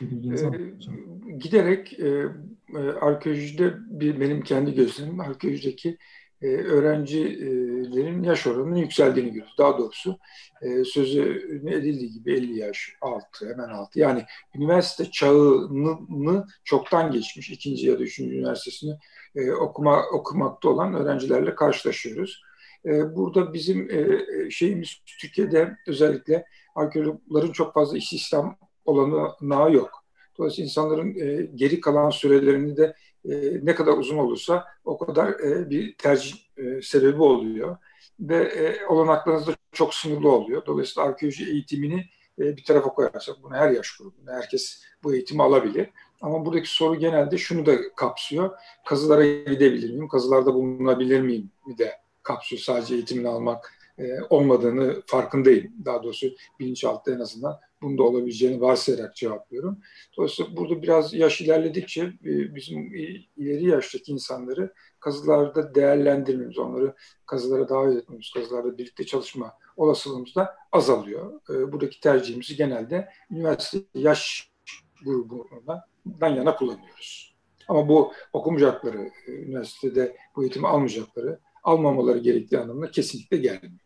Ee, giderek e, e, arkeolojide bir benim kendi gözlemim arkeolojideki e, öğrencilerin yaş oranının yükseldiğini görüyoruz. Daha doğrusu e, sözü edildiği gibi 50 yaş altı, hemen altı. Yani üniversite çağını çoktan geçmiş, ikinci ya da üçüncü üniversitesini e, okuma, okumakta olan öğrencilerle karşılaşıyoruz. E, burada bizim şeyimiz Türkiye'de özellikle arkeologların çok fazla iş istihdam olanağı yok. Dolayısıyla insanların geri kalan sürelerini de e, ne kadar uzun olursa o kadar e, bir tercih e, sebebi oluyor. Ve e, olanaklarınız da çok sınırlı oluyor. Dolayısıyla arkeoloji eğitimini e, bir tarafa koyarsak, bunu her yaş grubunda herkes bu eğitimi alabilir. Ama buradaki soru genelde şunu da kapsıyor. Kazılara gidebilir miyim? Kazılarda bulunabilir miyim? Bir de kapsıyor sadece eğitimini almak olmadığını farkındayım. Daha doğrusu bilinçaltı en azından bunda olabileceğini varsayarak cevaplıyorum. Dolayısıyla burada biraz yaş ilerledikçe e, bizim ileri yaştaki insanları kazılarda değerlendirmemiz, onları kazılara davet etmemiz, kazılarda birlikte çalışma olasılığımız da azalıyor. E, buradaki tercihimizi genelde üniversite yaş grubundan yana kullanıyoruz. Ama bu okumayacakları, e, üniversitede bu eğitimi almayacakları, almamaları gerektiği anlamına kesinlikle gelmiyor.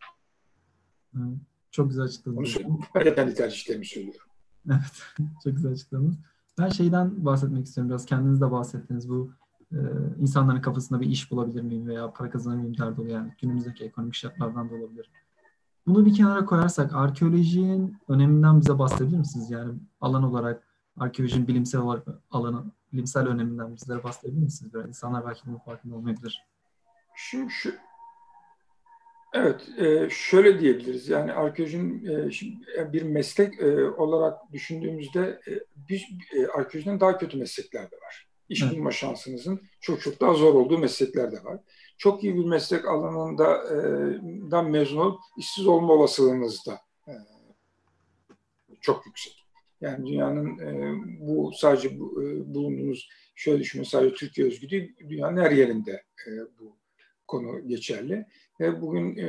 Çok güzel açıkladınız. De kendi tercihlerimi söylüyorum. Evet, [laughs] çok güzel açıkladınız. Ben şeyden bahsetmek istiyorum. Biraz kendiniz de bahsettiniz. Bu e, insanların kafasında bir iş bulabilir miyim veya para kazanır mıyım derdi oluyor. Yani günümüzdeki ekonomik şartlardan da olabilir. Bunu bir kenara koyarsak arkeolojinin öneminden bize bahsedebilir misiniz? Yani alan olarak arkeolojinin bilimsel olarak alanı, bilimsel öneminden bizlere bahsedebilir misiniz? Biraz insanlar belki bunun farkında olmayabilir. Şimdi şu, Evet, e, şöyle diyebiliriz. Yani arkeolojinin e, e, bir meslek olarak düşündüğümüzde bir arkeolojinin daha kötü meslekler de var. İş bulma şansınızın çok çok daha zor olduğu meslekler de var. Çok iyi bir meslek alanından mezun olup işsiz olma olasılığınız da çok yüksek. Yani dünyanın bu sadece bulunduğunuz şöyle düşünün sadece Türkiye özgü değil, dünyanın her yerinde bu konu geçerli. Bugün e,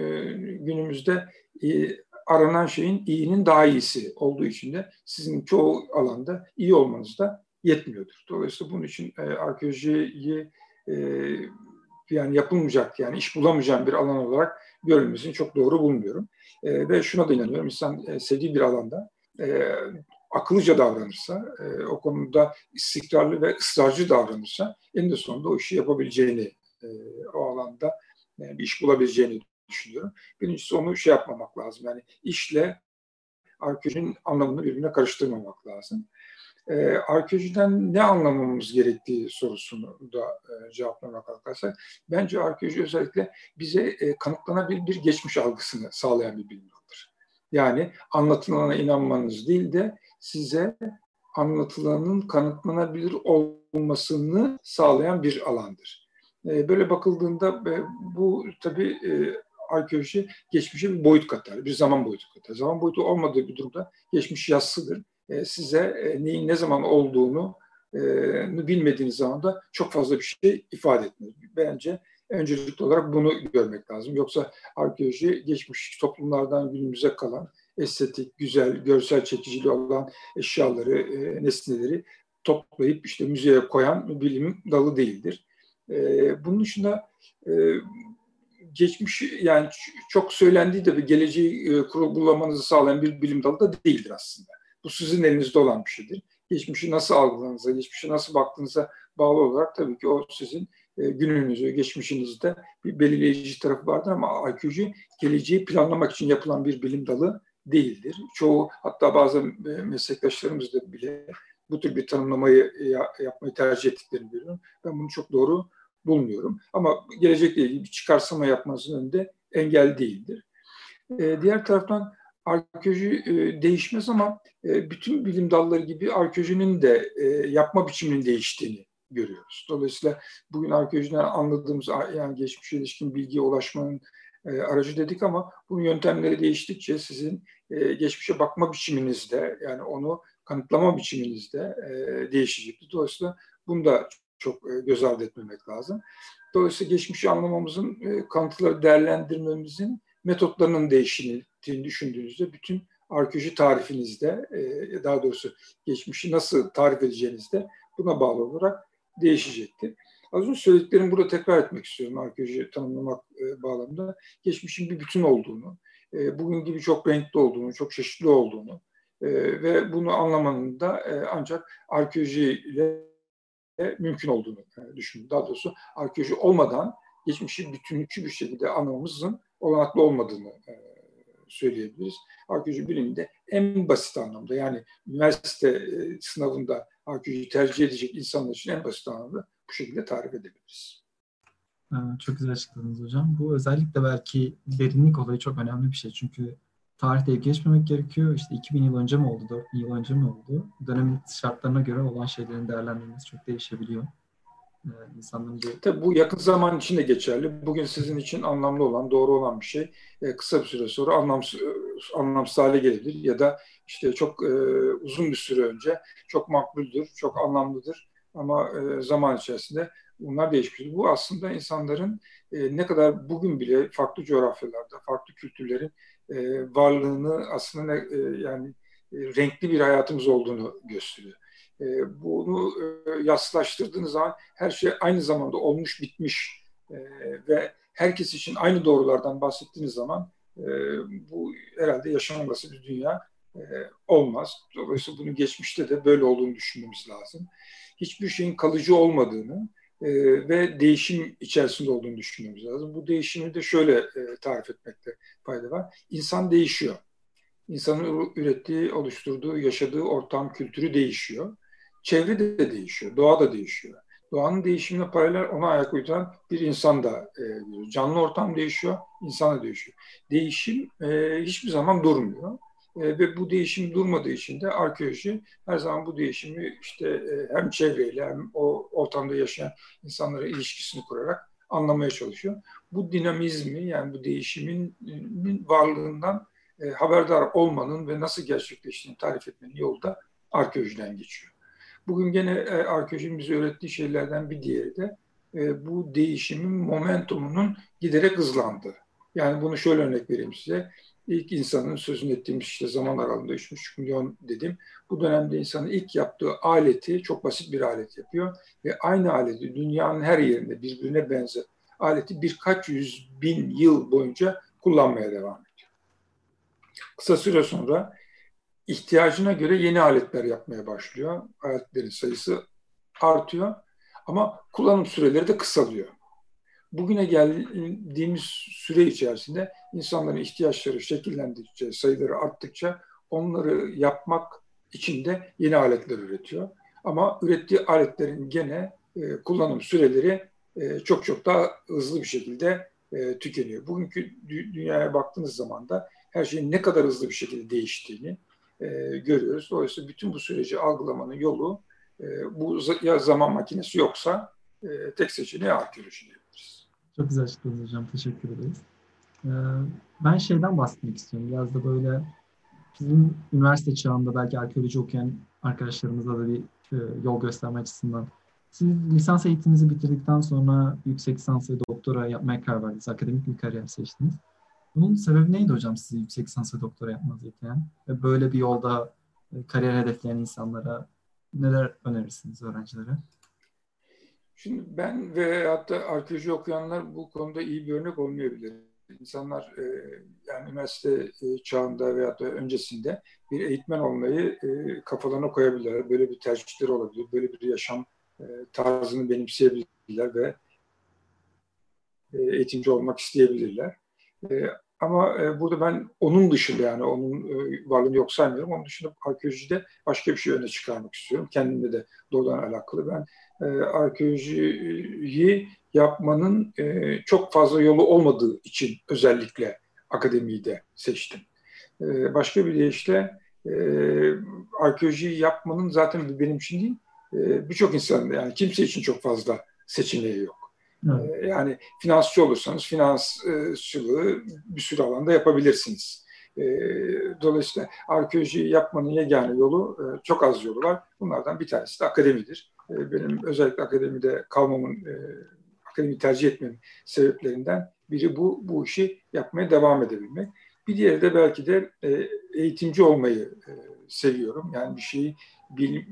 günümüzde e, aranan şeyin iyinin daha iyisi olduğu için de sizin çoğu alanda iyi olmanız da yetmiyordur. Dolayısıyla bunun için e, arkeolojiyi yani yapılmayacak yani iş bulamayacağım bir alan olarak görülmesini çok doğru bulmuyorum. Ve şuna da inanıyorum insan sevdiği bir alanda e, akıllıca davranırsa, e, o konuda istikrarlı ve ısrarcı davranırsa eninde sonunda o işi yapabileceğini e, o alanda yani bir iş bulabileceğini düşünüyorum. Birincisi onu şey yapmamak lazım. Yani işle arkeolojinin anlamını birbirine karıştırmamak lazım. Ee, arkeolojiden ne anlamamız gerektiği sorusunu da e, cevaplamak kalkarsak, bence arkeoloji özellikle bize e, kanıtlanabilir bir geçmiş algısını sağlayan bir bilim dalıdır. Yani anlatılana inanmanız değil de size anlatılanın kanıtlanabilir olmasını sağlayan bir alandır. E, böyle bakıldığında e, bu tabii e, arkeoloji geçmişe bir boyut katar, bir zaman boyutu katar. Zaman boyutu olmadığı bir durumda geçmiş yassıdır. Size neyin ne zaman olduğunu bilmediğiniz zaman da çok fazla bir şey ifade etmez. Bence öncelikli olarak bunu görmek lazım. Yoksa arkeoloji geçmiş toplumlardan günümüze kalan estetik, güzel, görsel çekiciliği olan eşyaları, nesneleri toplayıp işte müzeye koyan bir bilim dalı değildir. E, bunun dışında e, geçmiş yani çok söylendiği de bir geleceği e, kurgulamanızı sağlayan bir bilim dalı da değildir aslında. Bu sizin elinizde olan bir şeydir. Geçmişi nasıl algıladığınıza, geçmişe nasıl baktığınıza bağlı olarak tabii ki o sizin e, gününüzü, geçmişinizde bir belirleyici tarafı vardır ama arkeoloji geleceği planlamak için yapılan bir bilim dalı değildir. Çoğu hatta bazı e, meslektaşlarımız da bile bu tür bir tanımlamayı yapmayı tercih ettiklerini görüyorum. Ben bunu çok doğru bulmuyorum. Ama gelecekle ilgili bir çıkarsama yapmasının önünde engel değildir. E, diğer taraftan arkeoloji e, değişmez ama e, bütün bilim dalları gibi arkeolojinin de e, yapma biçiminin değiştiğini görüyoruz. Dolayısıyla bugün arkeolojiden anladığımız yani geçmişe ilişkin bilgiye ulaşmanın e, aracı dedik ama bunun yöntemleri değiştikçe sizin e, geçmişe bakma biçiminizde yani onu kanıtlama biçiminizde e, değişecektir. Dolayısıyla bunu da çok e, göz ardı etmemek lazım. Dolayısıyla geçmişi anlamamızın, e, kanıtları değerlendirmemizin metotlarının değiştiğini düşündüğünüzde bütün arkeoloji tarifinizde, e, daha doğrusu geçmişi nasıl tarif edeceğinizde buna bağlı olarak değişecektir. Az önce söylediklerimi burada tekrar etmek istiyorum arkeoloji tanımlamak e, bağlamında. Geçmişin bir bütün olduğunu, e, bugün gibi çok renkli olduğunu, çok çeşitli olduğunu e, ve bunu anlamanın da e, ancak arkeolojiyle mümkün olduğunu e, düşünüyorum. Daha doğrusu arkeoloji olmadan geçmişi bütünlükçü bir şekilde anlamamızın olanaklı olmadığını e, söyleyebiliriz. Arkeoloji biliminde en basit anlamda yani üniversite e, sınavında arkeoloji tercih edecek insanlar için en basit anlamda bu şekilde tarif edebiliriz. Çok güzel açıkladınız hocam. Bu özellikle belki derinlik olayı çok önemli bir şey. Çünkü tarihte geçmemek gerekiyor. İşte 2000 yıl önce mi oldu, 4 yıl önce mi oldu? Dönemin şartlarına göre olan şeylerin değerlendirilmesi çok değişebiliyor. insanların bir... Tabii bu yakın zaman için de geçerli. Bugün sizin için anlamlı olan, doğru olan bir şey kısa bir süre sonra anlamsız, anlamsız hale gelebilir ya da işte çok uzun bir süre önce çok makbuldür, çok anlamlıdır ama zaman içerisinde bunlar değişmiştir. Bu aslında insanların ne kadar bugün bile farklı coğrafyalarda, farklı kültürlerin varlığını aslında yani renkli bir hayatımız olduğunu gösteriyor. E, bunu e, yaslaştırdığınız zaman her şey aynı zamanda olmuş bitmiş e, ve herkes için aynı doğrulardan bahsettiğiniz zaman e, bu herhalde yaşanması bir dünya e, olmaz. Dolayısıyla bunun geçmişte de böyle olduğunu düşünmemiz lazım. Hiçbir şeyin kalıcı olmadığını e, ve değişim içerisinde olduğunu düşünmemiz lazım. Bu değişimi de şöyle e, tarif etmekte fayda var. İnsan değişiyor. İnsanın ürettiği, oluşturduğu, yaşadığı ortam, kültürü değişiyor. Çevre de değişiyor, doğa da değişiyor. Doğanın değişimine paralel ona ayak uyduran bir insan da e, canlı ortam değişiyor, insan da değişiyor. Değişim e, hiçbir zaman durmuyor. E, ve bu değişim durmadığı için de arkeoloji her zaman bu değişimi işte e, hem çevreyle hem o ortamda yaşayan insanlara ilişkisini kurarak anlamaya çalışıyor. Bu dinamizmi yani bu değişimin varlığından e, haberdar olmanın ve nasıl gerçekleştiğini tarif etmenin yolu da arkeolojiden geçiyor. Bugün gene e, arkeolojinin bize öğrettiği şeylerden bir diğeri de bu değişimin momentumunun giderek hızlandığı. Yani bunu şöyle örnek vereyim size. İlk insanın sözünü ettiğimiz işte zaman aralığında 3,5 milyon dedim. Bu dönemde insanın ilk yaptığı aleti çok basit bir alet yapıyor. Ve aynı aleti dünyanın her yerinde birbirine benzer aleti birkaç yüz bin yıl boyunca kullanmaya devam ediyor. Kısa süre sonra ihtiyacına göre yeni aletler yapmaya başlıyor. Aletlerin sayısı artıyor ama kullanım süreleri de kısalıyor. Bugüne geldiğimiz süre içerisinde insanların ihtiyaçları şekillendikçe, sayıları arttıkça onları yapmak için de yeni aletler üretiyor. Ama ürettiği aletlerin gene e, kullanım süreleri e, çok çok daha hızlı bir şekilde e, tükeniyor. Bugünkü dü- dünyaya baktığınız zaman da her şeyin ne kadar hızlı bir şekilde değiştiğini, e, görüyoruz. Dolayısıyla bütün bu süreci algılamanın yolu e, bu ya zaman makinesi yoksa e, tek seçeneği arkeoloji diyebiliriz. Çok güzel açıkladınız hocam. Teşekkür ederiz. Ee, ben şeyden bahsetmek istiyorum. Biraz da böyle bizim üniversite çağında belki arkeoloji okuyan arkadaşlarımıza da bir e, yol gösterme açısından. Siz lisans eğitiminizi bitirdikten sonra yüksek lisans ve doktora yapmaya karar verdiniz. Akademik bir kariyer seçtiniz. Bunun sebebi neydi hocam sizi yüksek lisans ve doktora yapmanızı iten? Ve böyle bir yolda e, kariyer hedefleyen insanlara neler önerirsiniz öğrencilere? Şimdi ben ve hatta arkeoloji okuyanlar bu konuda iyi bir örnek olmayabilir. İnsanlar e, yani üniversite e, çağında veya da öncesinde bir eğitmen olmayı e, kafalarına koyabilirler. Böyle bir tercihleri olabilir. Böyle bir yaşam e, tarzını benimseyebilirler ve e, eğitimci olmak isteyebilirler. E, ama e, burada ben onun dışında yani onun e, varlığını yok saymıyorum. Onun dışında arkeolojide başka bir şey öne çıkarmak istiyorum. Kendimle de doğrudan alakalı. Ben e, arkeolojiyi yapmanın e, çok fazla yolu olmadığı için özellikle akademiyi de seçtim. E, başka bir deyişle e, arkeolojiyi yapmanın zaten benim için değil, e, birçok insan yani kimse için çok fazla seçeneği yok. Evet. Ee, yani finansçı olursanız finansçılığı bir sürü alanda yapabilirsiniz. Ee, dolayısıyla arkeoloji yapmanın yegane yolu e, çok az yolu var. Bunlardan bir tanesi de akademidir. Ee, benim özellikle akademide kalmamın, e, akademi tercih etmemin sebeplerinden biri bu, bu işi yapmaya devam edebilmek. Bir diğeri de belki de e, eğitimci olmayı seviyorum. Yani bir şeyi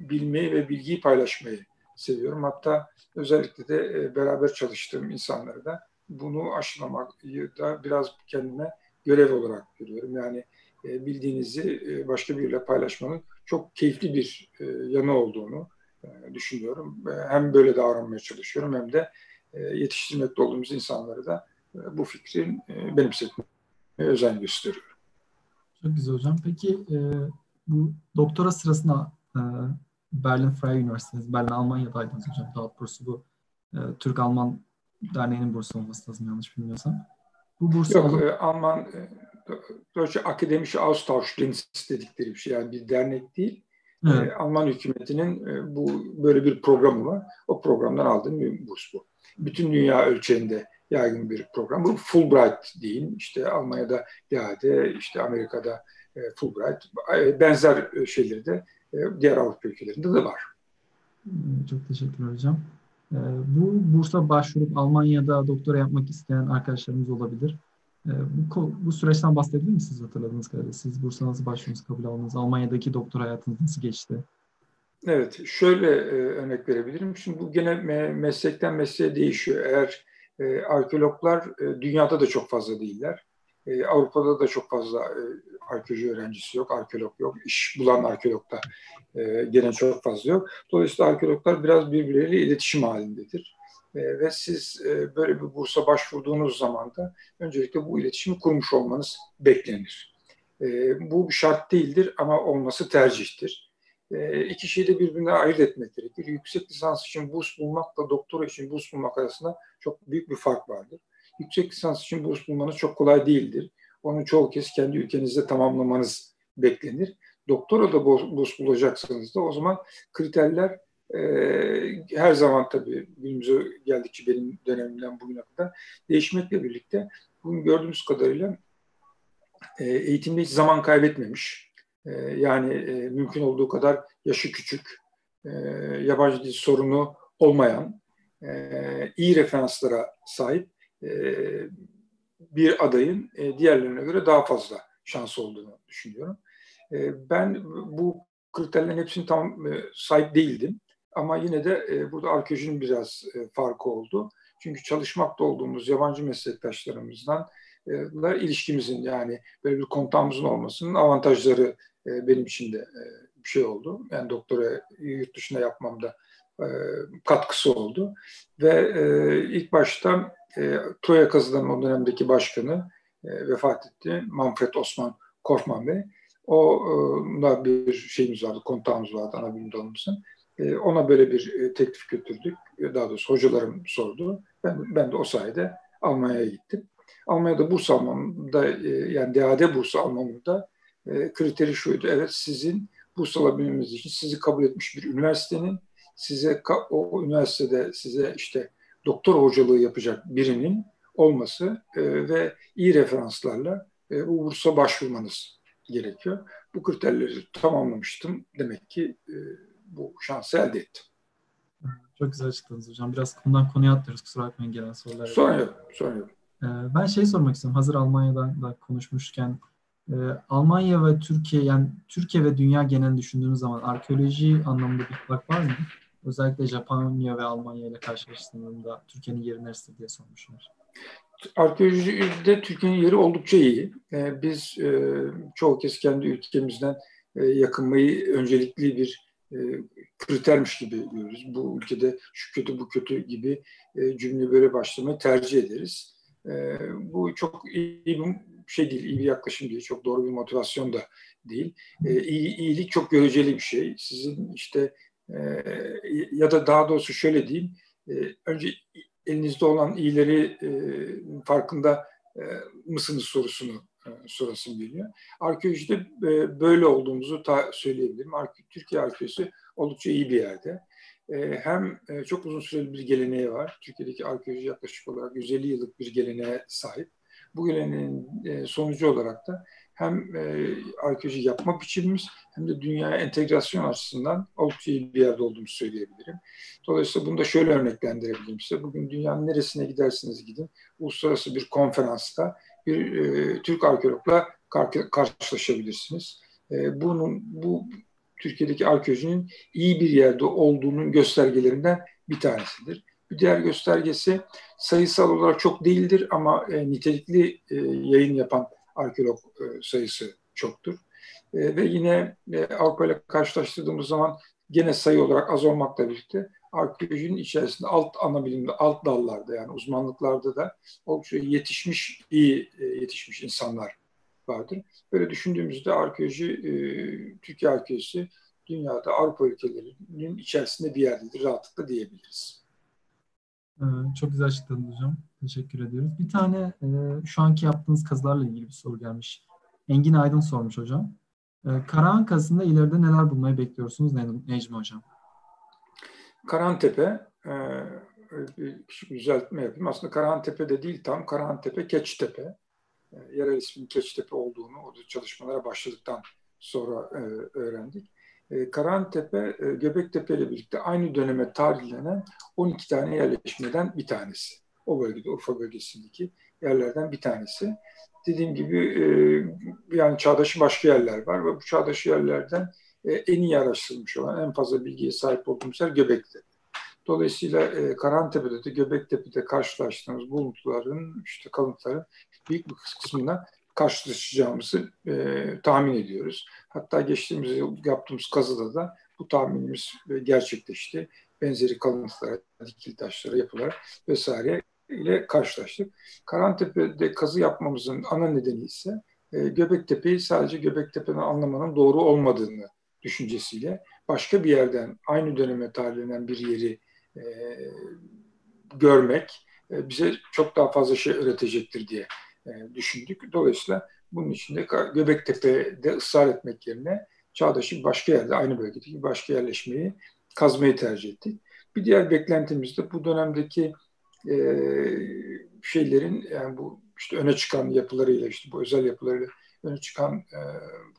bilmeyi ve bilgiyi paylaşmayı seviyorum. Hatta özellikle de e, beraber çalıştığım insanları da bunu aşılamayı da biraz kendime görev olarak görüyorum. Yani e, bildiğinizi e, başka biriyle paylaşmanın çok keyifli bir yanı olduğunu düşünüyorum. Hem böyle davranmaya çalışıyorum hem de yetiştirmekte olduğumuz insanları da bu fikrin benimsetmeye özen gösteriyorum. Çok güzel hocam. Peki bu doktora sırasında Berlin Freie Üniversitesi, Berlin Almanya'daydınız hocam. Daha doğrusu bu e, Türk-Alman Derneği'nin bursu olması lazım yanlış bilmiyorsam. Bu burs Yok, alıp... e, Alman e, Deutsche Akademische Austauschdienst dedikleri bir şey. Yani bir dernek değil. Evet. Alman hükümetinin bu böyle bir programı var. O programdan aldığım bir burs bu. Bütün dünya ölçeğinde yaygın bir program. Bu Fulbright deyin. İşte Almanya'da DAD, işte Amerika'da Fulbright. Benzer şeyleri de diğer Avrupa ülkelerinde de var. Çok teşekkürler hocam. Bu bursa başvurup Almanya'da doktora yapmak isteyen arkadaşlarımız olabilir. Bu, bu süreçten bahsedebilir misiniz hatırladığınız kadarıyla? Siz bursa nasıl başvurunuz, kabul aldınız? Almanya'daki doktor hayatınız nasıl geçti? Evet, şöyle e, örnek verebilirim. Şimdi bu gene me- meslekten mesleğe değişiyor. Eğer e, arkeologlar e, dünyada da çok fazla değiller. E, Avrupa'da da çok fazla e, arkeoloji öğrencisi yok, arkeolog yok. İş bulan arkeolog da e, gene çok fazla yok. Dolayısıyla arkeologlar biraz birbirleriyle iletişim halindedir. E, ve siz e, böyle bir bursa başvurduğunuz zaman da öncelikle bu iletişimi kurmuş olmanız beklenir. E, bu şart değildir ama olması tercihtir. E, iki şeyi de birbirine ayırt etmek gerekir. Yüksek lisans için burs bulmakla doktora için burs bulmak arasında çok büyük bir fark vardır. Yüksek lisans için burs bulmanız çok kolay değildir. Onu çoğu kez kendi ülkenizde tamamlamanız beklenir. Doktora da burs bulacaksanız da o zaman kriterler e, her zaman tabii günümüze geldikçe benim dönemimden bugüne kadar değişmekle birlikte bugün gördüğümüz kadarıyla e, eğitimde hiç zaman kaybetmemiş. E, yani e, mümkün olduğu kadar yaşı küçük, e, yabancı dil sorunu olmayan, e, iyi referanslara sahip bir adayın e, diğerlerine göre daha fazla şans olduğunu düşünüyorum. E, ben bu kriterlerin hepsini tam e, sahip değildim. Ama yine de e, burada arkeolojinin biraz e, farkı oldu. Çünkü çalışmakta olduğumuz yabancı meslektaşlarımızdan e, ilişkimizin yani böyle bir kontağımızın olmasının avantajları e, benim için de e, bir şey oldu. Yani doktora yurt dışında yapmamda e, katkısı oldu. Ve e, ilk başta e, Troya kazılarının o dönemdeki başkanı e, vefat etti. Manfred Osman Korfman Bey. O da bir şeyimiz vardı, kontağımız vardı ana bilim dalımızın. E, ona böyle bir e, teklif götürdük. Daha doğrusu hocalarım sordu. Ben, ben de o sayede Almanya'ya gittim. Almanya'da burs almamda, e, yani DAD bursu almamda kriteri şuydu. Evet sizin burs alabilmeniz için sizi kabul etmiş bir üniversitenin size o üniversitede size işte doktor hocalığı yapacak birinin olması ve iyi referanslarla bu bursa başvurmanız gerekiyor. Bu kriterleri tamamlamıştım. Demek ki bu şansı elde ettim. Çok güzel açıkladınız hocam. Biraz konudan konuya atlıyoruz. Kusura bakmayın gelen sorular. Sorun yok. Sorun yok. Ee, ben şey sormak istiyorum. Hazır Almanya'dan da konuşmuşken e, Almanya ve Türkiye yani Türkiye ve dünya genel düşündüğümüz zaman arkeoloji anlamında bir fark var mı? Özellikle Japonya ve Almanya ile karşılaştığında Türkiye'nin yeri neresi diye sormuşlar. Arkeolojide Türkiye'nin yeri oldukça iyi. Ee, biz e, çoğu kez kendi ülkemizden e, yakınmayı öncelikli bir e, kritermiş gibi görürüz. Bu ülkede şu kötü bu kötü gibi e, cümle böyle başlamayı tercih ederiz. E, bu çok iyi bir şey değil, iyi bir yaklaşım değil, çok doğru bir motivasyon da değil. E, iyi, iyilik çok göreceli bir şey. Sizin işte e, ya da daha doğrusu şöyle diyeyim, e, önce elinizde olan iyileri e, farkında e, mısınız sorusunu e, sorasım geliyor. Arkeolojide böyle olduğumuzu ta söyleyebilirim. Türkiye arkeolojisi oldukça iyi bir yerde. Hem çok uzun süreli bir geleneği var. Türkiye'deki arkeoloji yaklaşık olarak 150 yıllık bir geleneğe sahip. Bu geleneğin sonucu olarak da hem arkeoloji yapma biçimimiz hem de dünyaya entegrasyon açısından oldukça iyi bir yerde olduğumuzu söyleyebilirim. Dolayısıyla bunu da şöyle örneklendirebilirim size. Bugün dünyanın neresine giderseniz gidin, uluslararası bir konferansta bir e, Türk arkeologla kar- karşılaşabilirsiniz. E, bunun bu Türkiye'deki arkeolojinin iyi bir yerde olduğunun göstergelerinden bir tanesidir. Bir diğer göstergesi sayısal olarak çok değildir ama e, nitelikli e, yayın yapan arkeolog e, sayısı çoktur. E, ve yine e, Avrupa ile karşılaştırdığımız zaman gene sayı olarak az olmakla birlikte arkeolojinin içerisinde alt ana bilimde, alt dallarda yani uzmanlıklarda da oldukça yetişmiş, iyi yetişmiş insanlar vardır. Böyle düşündüğümüzde arkeoloji, e, Türkiye arkeolojisi dünyada Avrupa ülkelerinin içerisinde bir yerdedir rahatlıkla diyebiliriz. Ee, çok güzel açıkladınız hocam. Teşekkür ediyoruz. Bir tane e, şu anki yaptığınız kazılarla ilgili bir soru gelmiş. Engin Aydın sormuş hocam. E, Karahan Kazı'nda ileride neler bulmayı bekliyorsunuz Necmi Hocam? Karantepe, e, bir küçük düzeltme yapayım. Aslında Karahantepe de değil tam, Karahantepe, Keçtepe. E, yerel ismin Keçtepe olduğunu o çalışmalara başladıktan sonra e, öğrendik. E, Karahantepe, e, Göbektepe ile birlikte aynı döneme tarihlenen 12 tane yerleşmeden bir tanesi. O bölgede, Urfa bölgesindeki yerlerden bir tanesi. Dediğim gibi e, yani çağdaşı başka yerler var ve bu çağdaş yerlerden en iyi araştırılmış olan, en fazla bilgiye sahip olduğumuz yer Göbektepe. Dolayısıyla Karantepe'de de Göbektepe'de karşılaştığımız buluntuların, işte kalıntıların büyük bir kısmına karşılaşacağımızı tahmin ediyoruz. Hatta geçtiğimiz yıl yaptığımız kazıda da bu tahminimiz e, gerçekleşti. Benzeri kalıntılara, dikili taşlara, yapılara vesaire ile karşılaştık. Karantepe'de kazı yapmamızın ana nedeni ise e, Göbektepe'yi sadece Göbektepe'den anlamanın doğru olmadığını düşüncesiyle başka bir yerden aynı döneme tarihlenen bir yeri e, görmek e, bize çok daha fazla şey öğretecektir diye e, düşündük. Dolayısıyla bunun için de Göbektepe'de ısrar etmek yerine Çağdaş'ın başka yerde, aynı bölgedeki başka yerleşmeyi kazmayı tercih ettik. Bir diğer beklentimiz de bu dönemdeki e, şeylerin yani bu işte öne çıkan yapılarıyla işte bu özel yapılarıyla öne çıkan e,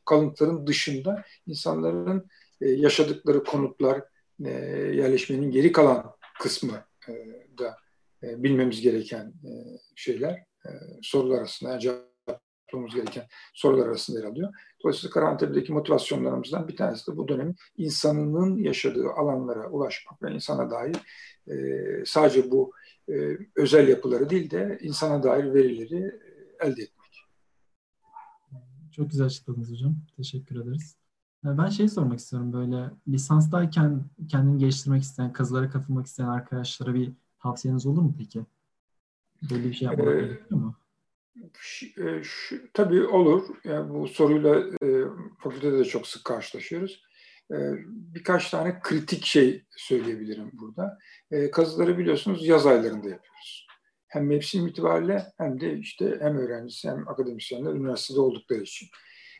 kalıntıların dışında insanların e, yaşadıkları konutlar e, yerleşmenin geri kalan kısmı e, da e, bilmemiz gereken e, şeyler e, sorular arasında yani cevaplamamız gereken sorular arasında yer alıyor. Dolayısıyla Karantepe'deki motivasyonlarımızdan bir tanesi de bu dönemin insanının yaşadığı alanlara ulaşmak ve insana dair e, sadece bu e, özel yapıları değil de insana dair verileri e, elde etmek. Çok güzel açıkladınız hocam. Teşekkür ederiz. Ben şey sormak istiyorum böyle lisanstayken kendini geliştirmek isteyen, kazılara katılmak isteyen arkadaşlara bir tavsiyeniz olur mu peki? Böyle bir şey yapmak ee, gerekiyor mu? Şu, şu, tabii olur. Yani bu soruyla e, fakültede de çok sık karşılaşıyoruz. E, birkaç tane kritik şey söyleyebilirim burada. E, kazıları biliyorsunuz yaz aylarında yapıyoruz. Hem mevsim itibariyle hem de işte hem öğrencisi hem akademisyenler üniversitede oldukları için.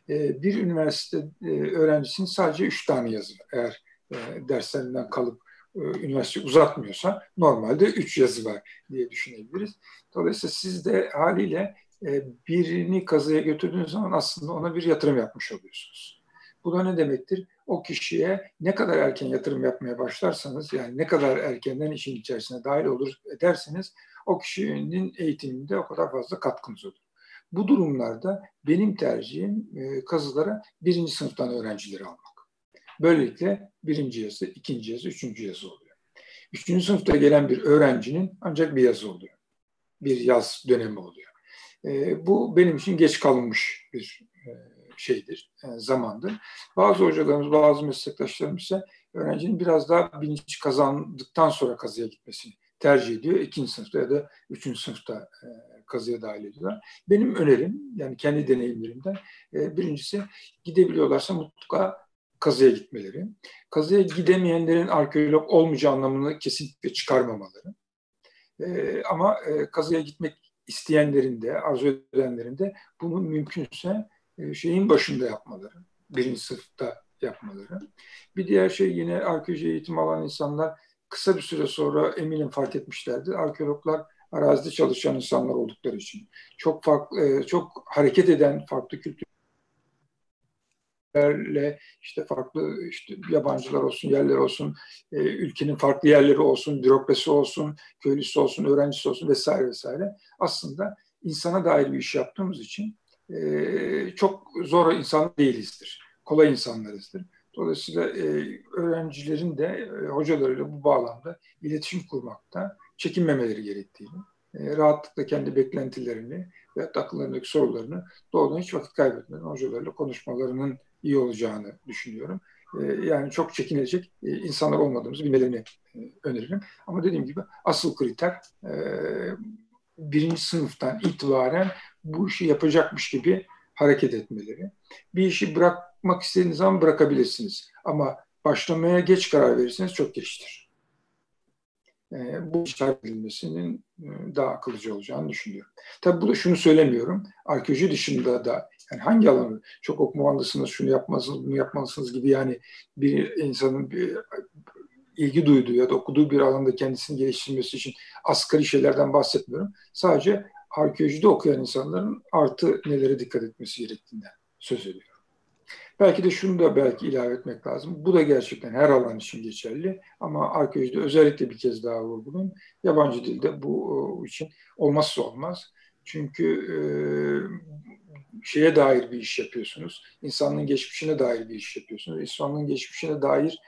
E, bir üniversite e, öğrencisinin sadece üç tane yazı eğer e, derslerinden kalıp e, üniversite uzatmıyorsa normalde üç yazı var diye düşünebiliriz. Dolayısıyla siz de haliyle e, birini kazıya götürdüğünüz zaman aslında ona bir yatırım yapmış oluyorsunuz. Bu da ne demektir? O kişiye ne kadar erken yatırım yapmaya başlarsanız yani ne kadar erkenden işin içerisine dahil olur ederseniz o kişinin eğitiminde o kadar fazla katkınız olur. Bu durumlarda benim tercihim e, kazılara birinci sınıftan öğrencileri almak. Böylelikle birinci yazı, ikinci yazı, üçüncü yazı oluyor. Üçüncü sınıfta gelen bir öğrencinin ancak bir yazı oluyor. Bir yaz dönemi oluyor. E, bu benim için geç kalınmış bir e, şeydir, e, zamandır. Bazı hocalarımız, bazı meslektaşlarımız ise öğrencinin biraz daha bilinç kazandıktan sonra kazıya gitmesini tercih ediyor. İkinci sınıfta ya da üçüncü sınıfta e, kazıya dahil ediyorlar. Benim önerim, yani kendi deneyimlerimden e, birincisi gidebiliyorlarsa mutlaka kazıya gitmeleri. Kazıya gidemeyenlerin arkeolog olmayacağı anlamını kesinlikle çıkarmamaları. E, ama e, kazıya gitmek isteyenlerin de, arzu edenlerin de bunu mümkünse e, şeyin başında yapmaları. Birinci sınıfta yapmaları. Bir diğer şey yine arkeoloji eğitim alan insanlar kısa bir süre sonra eminim fark etmişlerdi. Arkeologlar arazide çalışan insanlar oldukları için. Çok farklı, e, çok hareket eden farklı kültür lerle işte farklı işte yabancılar olsun, yerler olsun, e, ülkenin farklı yerleri olsun, bürokrasi olsun, köylüsü olsun, öğrencisi olsun vesaire vesaire. Aslında insana dair bir iş yaptığımız için e, çok zor insan değilizdir. Kolay insanlarızdır. Dolayısıyla e, öğrencilerin de e, hocalarıyla bu bağlamda iletişim kurmakta çekinmemeleri gerektiğini, e, rahatlıkla kendi beklentilerini ve akıllarındaki sorularını doğrudan hiç vakit kaybetmeden hocalarıyla konuşmalarının iyi olacağını düşünüyorum. E, yani çok çekinecek e, insanlar olmadığımızı bilmelerini e, öneririm. Ama dediğim gibi asıl kriter e, birinci sınıftan itibaren bu işi yapacakmış gibi hareket etmeleri. Bir işi bırakmak istediğiniz zaman bırakabilirsiniz. Ama başlamaya geç karar verirseniz çok geçtir. E, bu işaret edilmesinin e, daha akıllıca olacağını düşünüyorum. Tabii bu da şunu söylemiyorum. Arkeoloji dışında da Yani hangi alanı çok okumalısınız, şunu yapmalısınız, bunu yapmalısınız gibi yani bir insanın bir ilgi duyduğu ya da okuduğu bir alanda kendisini geliştirmesi için asgari şeylerden bahsetmiyorum. Sadece arkeolojide okuyan insanların artı nelere dikkat etmesi gerektiğinden söz ediyorum. Belki de şunu da belki ilave etmek lazım. Bu da gerçekten her alan için geçerli ama arkeolojide özellikle bir kez daha vurgulayayım. Yabancı dilde bu için olmazsa olmaz. Çünkü e, şeye dair bir iş yapıyorsunuz. İnsanlığın geçmişine dair bir iş yapıyorsunuz. İnsanlığın geçmişine dair e,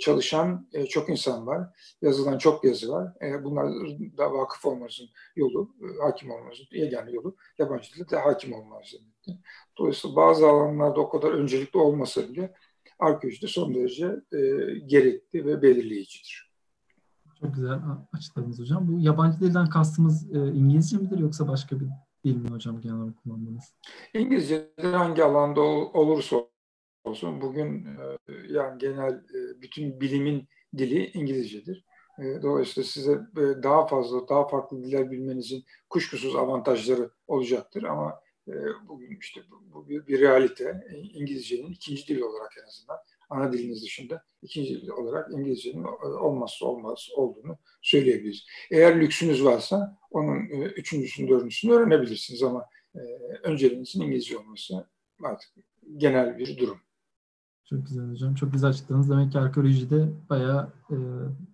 çalışan e, çok insan var. Yazılan çok yazı var. E, bunlar da vakıf olmanızın yolu, hakim olmanızın yegane yolu yabancı dilde de hakim olmanız demektir. Dolayısıyla bazı alanlarda o kadar öncelikli olmasa bile arkeolojide son derece gerekli ve belirleyicidir. Çok güzel açıkladınız hocam. Bu yabancı dilden kastımız İngilizce midir yoksa başka bir dil mi hocam genel olarak kullandığınız? İngilizce'de hangi alanda olursa olsun. Bugün e, yani genel e, bütün bilimin dili İngilizcedir. E, dolayısıyla size daha fazla, daha farklı diller bilmenizin kuşkusuz avantajları olacaktır ama bugün işte bu bir, bir realite. İngilizcenin ikinci dili olarak en azından ana diliniz dışında ikinci dil olarak İngilizcenin olmazsa olmaz olduğunu söyleyebiliriz. Eğer lüksünüz varsa onun üçüncüsünü, dördüncüsünü öğrenebilirsiniz ama önceliğinizin İngilizce olması artık genel bir durum. Çok güzel hocam. Çok güzel açıkladınız. Demek ki arkeolojide bayağı e,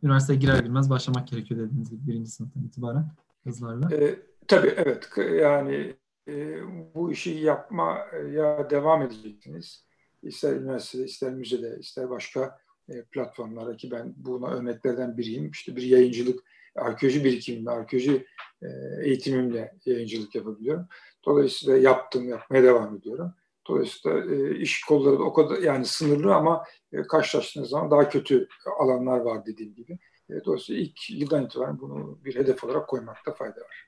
üniversiteye girer girmez başlamak gerekiyor dediğiniz gibi birinci sınıftan itibaren yazılarla. E, tabii evet. Yani e, bu işi yapmaya devam edeceksiniz. İster üniversitede, ister müzede, ister başka e, platformlarda ki ben buna örneklerden biriyim. İşte bir yayıncılık, arkeoloji birikimimle, arkeoloji e, eğitimimle yayıncılık yapabiliyorum. Dolayısıyla yaptım, yapmaya devam ediyorum. Dolayısıyla e, iş kolları da o kadar yani sınırlı ama e, karşılaştığınız zaman daha kötü alanlar var dediğim gibi. E, dolayısıyla ilk yıldan itibaren bunu bir hedef olarak koymakta fayda var.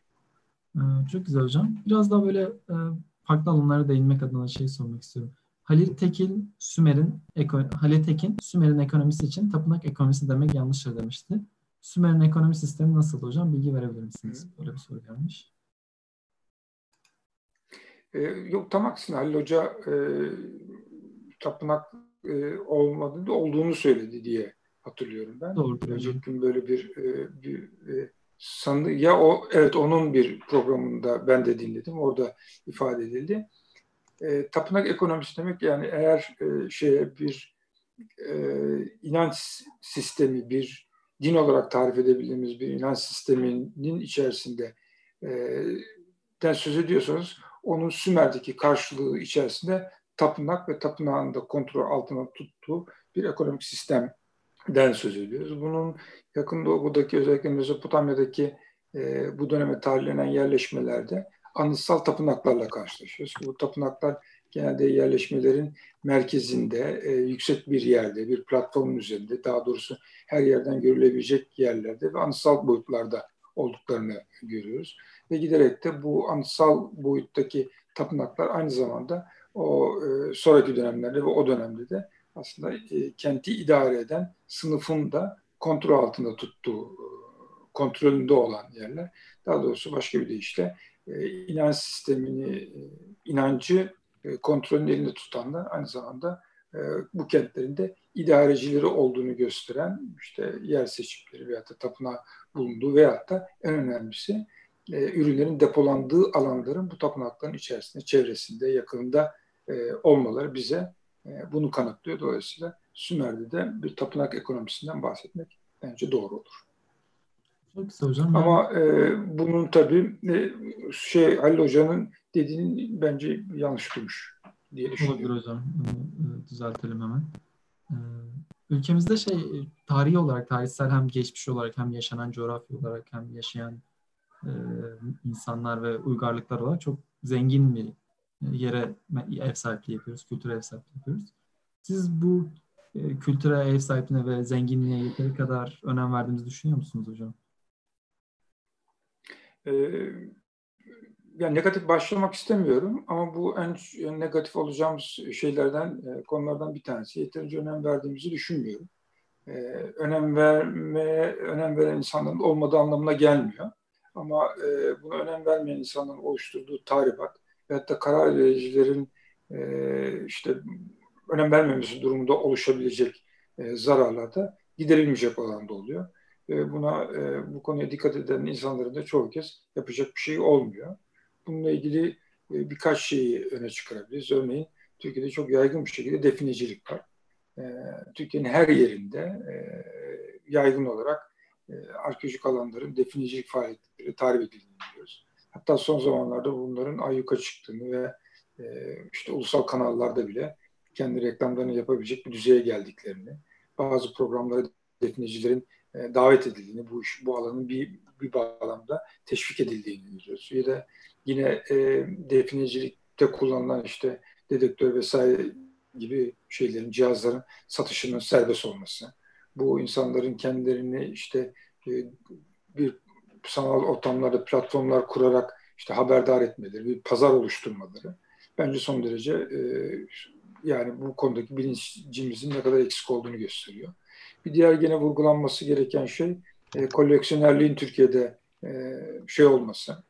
Ee, çok güzel hocam. Biraz daha böyle e, farklı alanlara değinmek adına şey sormak istiyorum. Halil Tekin Sümer'in Halil Tekin Sümer'in ekonomisi için tapınak ekonomisi demek yanlıştır demişti. Sümer'in ekonomi sistemi nasıl hocam? Bilgi verebilir misiniz? Böyle bir soru gelmiş. E, yok tam aksine Halil Hoca e, tapınak e, olmadı olduğunu söyledi diye hatırlıyorum ben. Doğru. Önceki gün böyle bir, e, bir e, sandı ya o evet onun bir programında ben de dinledim. Orada ifade edildi. E, tapınak ekonomisi demek yani eğer e, şeye bir e, inanç sistemi, bir din olarak tarif edebildiğimiz bir inanç sisteminin içerisinde e, den söz ediyorsanız onun Sümer'deki karşılığı içerisinde tapınak ve tapınağın da kontrol altına tuttuğu bir ekonomik sistemden söz ediyoruz. Bunun yakın doğudaki özellikle Mezopotamya'daki e, bu döneme tarihlenen yerleşmelerde anıtsal tapınaklarla karşılaşıyoruz. Bu tapınaklar genelde yerleşmelerin merkezinde, e, yüksek bir yerde, bir platformun üzerinde, daha doğrusu her yerden görülebilecek yerlerde ve anıtsal boyutlarda olduklarını görüyoruz ve giderek de bu anıtsal boyuttaki tapınaklar aynı zamanda o e, sonraki dönemlerde ve o dönemde de aslında e, kenti idare eden sınıfın da kontrol altında tuttuğu, e, kontrolünde olan yerler. Daha doğrusu başka bir deyişle e, inanç sistemini, e, inancı e, kontrolün elinde tutanlar aynı zamanda e, bu kentlerinde idarecileri olduğunu gösteren işte yer seçimleri veyahut da tapınağı bulunduğu veyahut da en önemlisi e, ürünlerin depolandığı alanların bu tapınakların içerisinde, çevresinde, yakınında e, olmaları bize e, bunu kanıtlıyor. Dolayısıyla Sümer'de de bir tapınak ekonomisinden bahsetmek bence doğru olur. Çok güzel hocam. Ama e, bunun tabii e, şey Halil Hoca'nın dediğini bence yanlış duymuş diye düşünüyorum. Olabilir hocam. Bunu e, düzeltelim hemen. E, ülkemizde şey tarihi olarak, tarihsel hem geçmiş olarak hem yaşanan coğrafya olarak hem yaşayan e, insanlar ve uygarlıklar olarak çok zengin bir yere ev sahipliği yapıyoruz, kültüre ev sahipliği yapıyoruz. Siz bu e, kültüre ev sahipliğine ve zenginliğe yeteri kadar önem verdiğimizi düşünüyor musunuz hocam? Ee, yani negatif başlamak istemiyorum ama bu en, negatif olacağımız şeylerden, e, konulardan bir tanesi. Yeterince önem verdiğimizi düşünmüyorum. Ee, önem vermeye önem veren insanların olmadığı anlamına gelmiyor. Ama e, buna önem vermeyen insanların oluşturduğu tahribat ve hatta karar vericilerin e, işte önem vermemesi durumunda oluşabilecek e, zararlar da giderilmeyecek olan da oluyor. E, buna e, bu konuya dikkat eden insanların da çoğu kez yapacak bir şey olmuyor. Bununla ilgili e, birkaç şeyi öne çıkarabiliriz. Örneğin Türkiye'de çok yaygın bir şekilde definecilik var. E, Türkiye'nin her yerinde e, yaygın olarak arkeolojik alanların definecilik faaliyetleri tarif edildiğini biliyoruz. Hatta son zamanlarda bunların ayyuka çıktığını ve işte ulusal kanallarda bile kendi reklamlarını yapabilecek bir düzeye geldiklerini, bazı programlara definecilerin davet edildiğini, bu iş, bu alanın bir bir bağlamda teşvik edildiğini görüyoruz. Ya da yine e, definecilikte kullanılan işte dedektör vesaire gibi şeylerin, cihazların satışının serbest olması. Bu insanların kendilerini işte e, bir sanal ortamlarda platformlar kurarak işte haberdar etmeleri, bir pazar oluşturmaları bence son derece e, yani bu konudaki bilincimizin ne kadar eksik olduğunu gösteriyor. Bir diğer gene vurgulanması gereken şey e, koleksiyonerliğin Türkiye'de e, şey olması,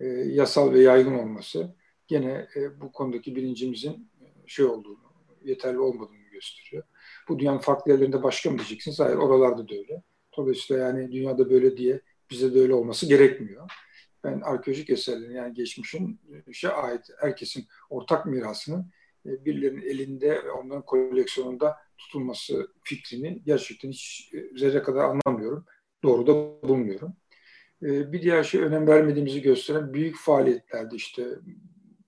e, yasal ve yaygın olması gene e, bu konudaki bilincimizin e, şey olduğunu, yeterli olmadığını gösteriyor. Bu dünyanın farklı yerlerinde başka mı diyeceksiniz? Hayır, oralarda da öyle. Dolayısıyla yani dünyada böyle diye bize de öyle olması gerekmiyor. Ben arkeolojik eserlerin yani geçmişin işe ait herkesin ortak mirasının e, birilerinin elinde ve onların koleksiyonunda tutulması fikrini gerçekten hiç e, zerre kadar anlamıyorum. Doğru da bulmuyorum. E, bir diğer şey önem vermediğimizi gösteren büyük faaliyetlerde işte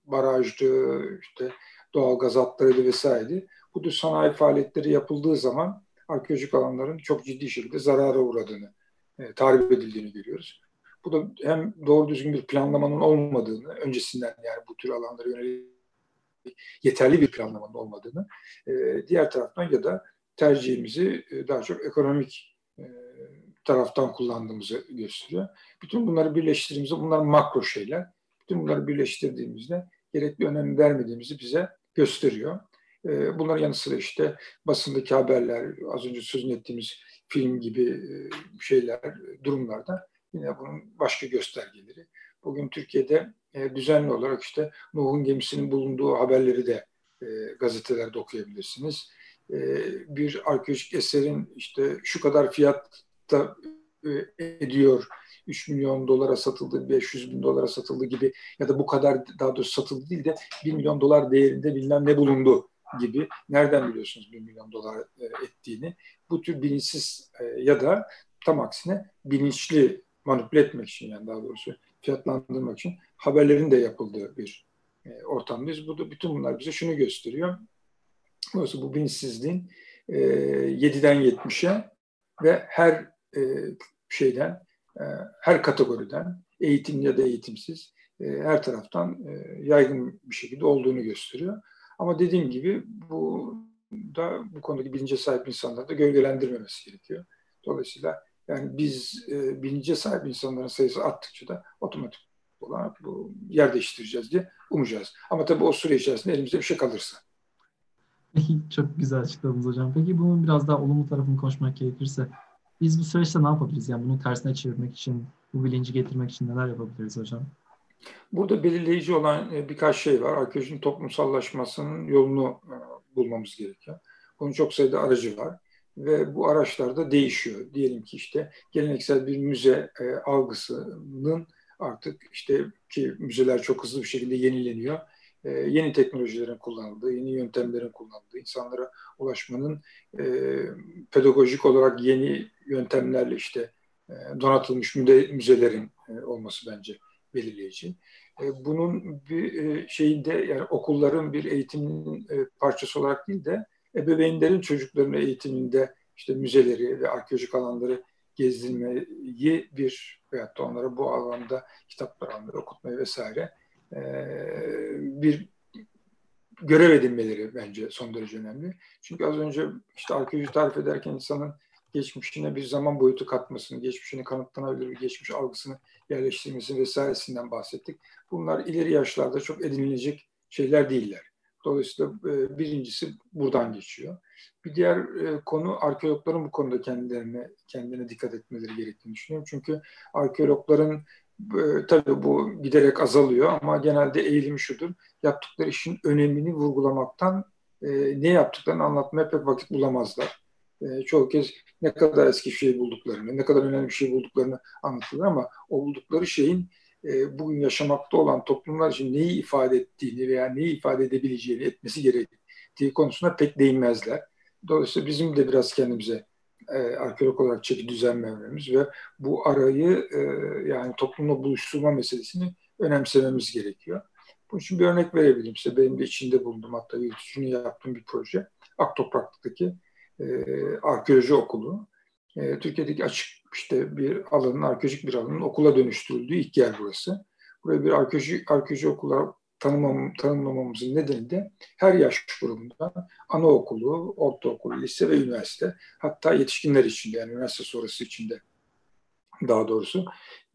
barajdı, işte doğal gaz hatlarıydı vesaire. Bu tür sanayi faaliyetleri yapıldığı zaman arkeolojik alanların çok ciddi şekilde zarara uğradığını, e, tarif edildiğini görüyoruz. Bu da hem doğru düzgün bir planlamanın olmadığını, öncesinden yani bu tür alanlara yönelik yeterli bir planlamanın olmadığını, e, diğer taraftan ya da tercihimizi e, daha çok ekonomik e, taraftan kullandığımızı gösteriyor. Bütün bunları birleştirdiğimizde bunlar makro şeyler. Bütün bunları birleştirdiğimizde gerekli önem vermediğimizi bize gösteriyor. E, bunların yanı sıra işte basındaki haberler, az önce sözünü ettiğimiz film gibi e, şeyler, durumlarda yine bunun başka göstergeleri. Bugün Türkiye'de e, düzenli olarak işte Nuh'un gemisinin bulunduğu haberleri de e, gazetelerde okuyabilirsiniz. Bir arkeolojik eserin işte şu kadar fiyatta e, ediyor, 3 milyon dolara satıldı, 500 bin dolara satıldı gibi ya da bu kadar daha doğrusu satıldı değil de 1 milyon dolar değerinde bilmem ne bulundu gibi. Nereden biliyorsunuz 1 milyon dolar e, ettiğini? Bu tür bilinçsiz e, ya da tam aksine bilinçli manipüle etmek için yani daha doğrusu fiyatlandırmak için haberlerin de yapıldığı bir ortamdayız. Bu da bütün bunlar bize şunu gösteriyor. Dolayısıyla bu bilinçsizliğin e, 7'den 70'e ve her e, şeyden, e, her kategoriden, eğitim ya da eğitimsiz, e, her taraftan e, yaygın bir şekilde olduğunu gösteriyor. Ama dediğim gibi bu da bu konudaki bilince sahip insanları da gölgelendirmemesi gerekiyor. Dolayısıyla yani biz e, bilince sahip insanların sayısı arttıkça da otomatik olarak bu yer değiştireceğiz diye umacağız. Ama tabii o süre içerisinde elimizde bir şey kalırsa. Çok güzel açıkladınız hocam. Peki bunun biraz daha olumlu tarafını konuşmak gerekirse biz bu süreçte ne yapabiliriz? Yani bunu tersine çevirmek için, bu bilinci getirmek için neler yapabiliriz hocam? Burada belirleyici olan e, birkaç şey var. Arkeolojinin toplumsallaşmasının yolunu e, bulmamız gerekiyor. Bunun çok sayıda aracı var ve bu araçlar da değişiyor. Diyelim ki işte geleneksel bir müze e, algısının artık işte ki müzeler çok hızlı bir şekilde yenileniyor. E, yeni teknolojilerin kullanıldığı, yeni yöntemlerin kullanıldığı, insanlara ulaşmanın e, pedagojik olarak yeni yöntemlerle işte e, donatılmış müze, müzelerin e, olması bence belirleyici. E, bunun bir e, şeyinde yani okulların bir eğitimin e, parçası olarak değil de ebeveynlerin çocuklarının eğitiminde işte müzeleri ve arkeolojik alanları gezdirmeyi bir veyahut da onlara bu alanda kitaplar almayı, okutmayı vesaire bir görev edinmeleri bence son derece önemli. Çünkü az önce işte arkeoloji tarif ederken insanın geçmişine bir zaman boyutu katmasını, geçmişini kanıtlanabilir bir geçmiş algısını yerleştirmesi vesairesinden bahsettik. Bunlar ileri yaşlarda çok edinilecek şeyler değiller. Dolayısıyla e, birincisi buradan geçiyor. Bir diğer e, konu arkeologların bu konuda kendilerine kendine dikkat etmeleri gerektiğini düşünüyorum. Çünkü arkeologların e, tabii bu giderek azalıyor ama genelde eğilim şudur. Yaptıkları işin önemini vurgulamaktan e, ne yaptıklarını anlatmaya pek vakit bulamazlar. E, çoğu kez ne kadar eski bir şey bulduklarını, ne kadar önemli bir şey bulduklarını anlatırlar ama o buldukları şeyin e, bugün yaşamakta olan toplumlar için neyi ifade ettiğini veya neyi ifade edebileceğini, etmesi gerektiği konusunda pek değinmezler. Dolayısıyla bizim de biraz kendimize e, arkeolog olarak çeki düzen ve bu arayı e, yani toplumla buluşturma meselesini önemsememiz gerekiyor. Bunun için bir örnek verebilirim size. Benim de içinde bulundum hatta yürütücünü yaptığım bir proje. Aktoprak'taki e, arkeoloji okulu. E, Türkiye'deki açık işte bir alanın, arkeolojik bir alanın okula dönüştürüldüğü ilk yer burası. Buraya bir arkeoloji, arkeoloji okula tanımam, tanımlamamızın nedeni de her yaş grubunda anaokulu, ortaokul, lise ve üniversite hatta yetişkinler için de yani üniversite sonrası içinde daha doğrusu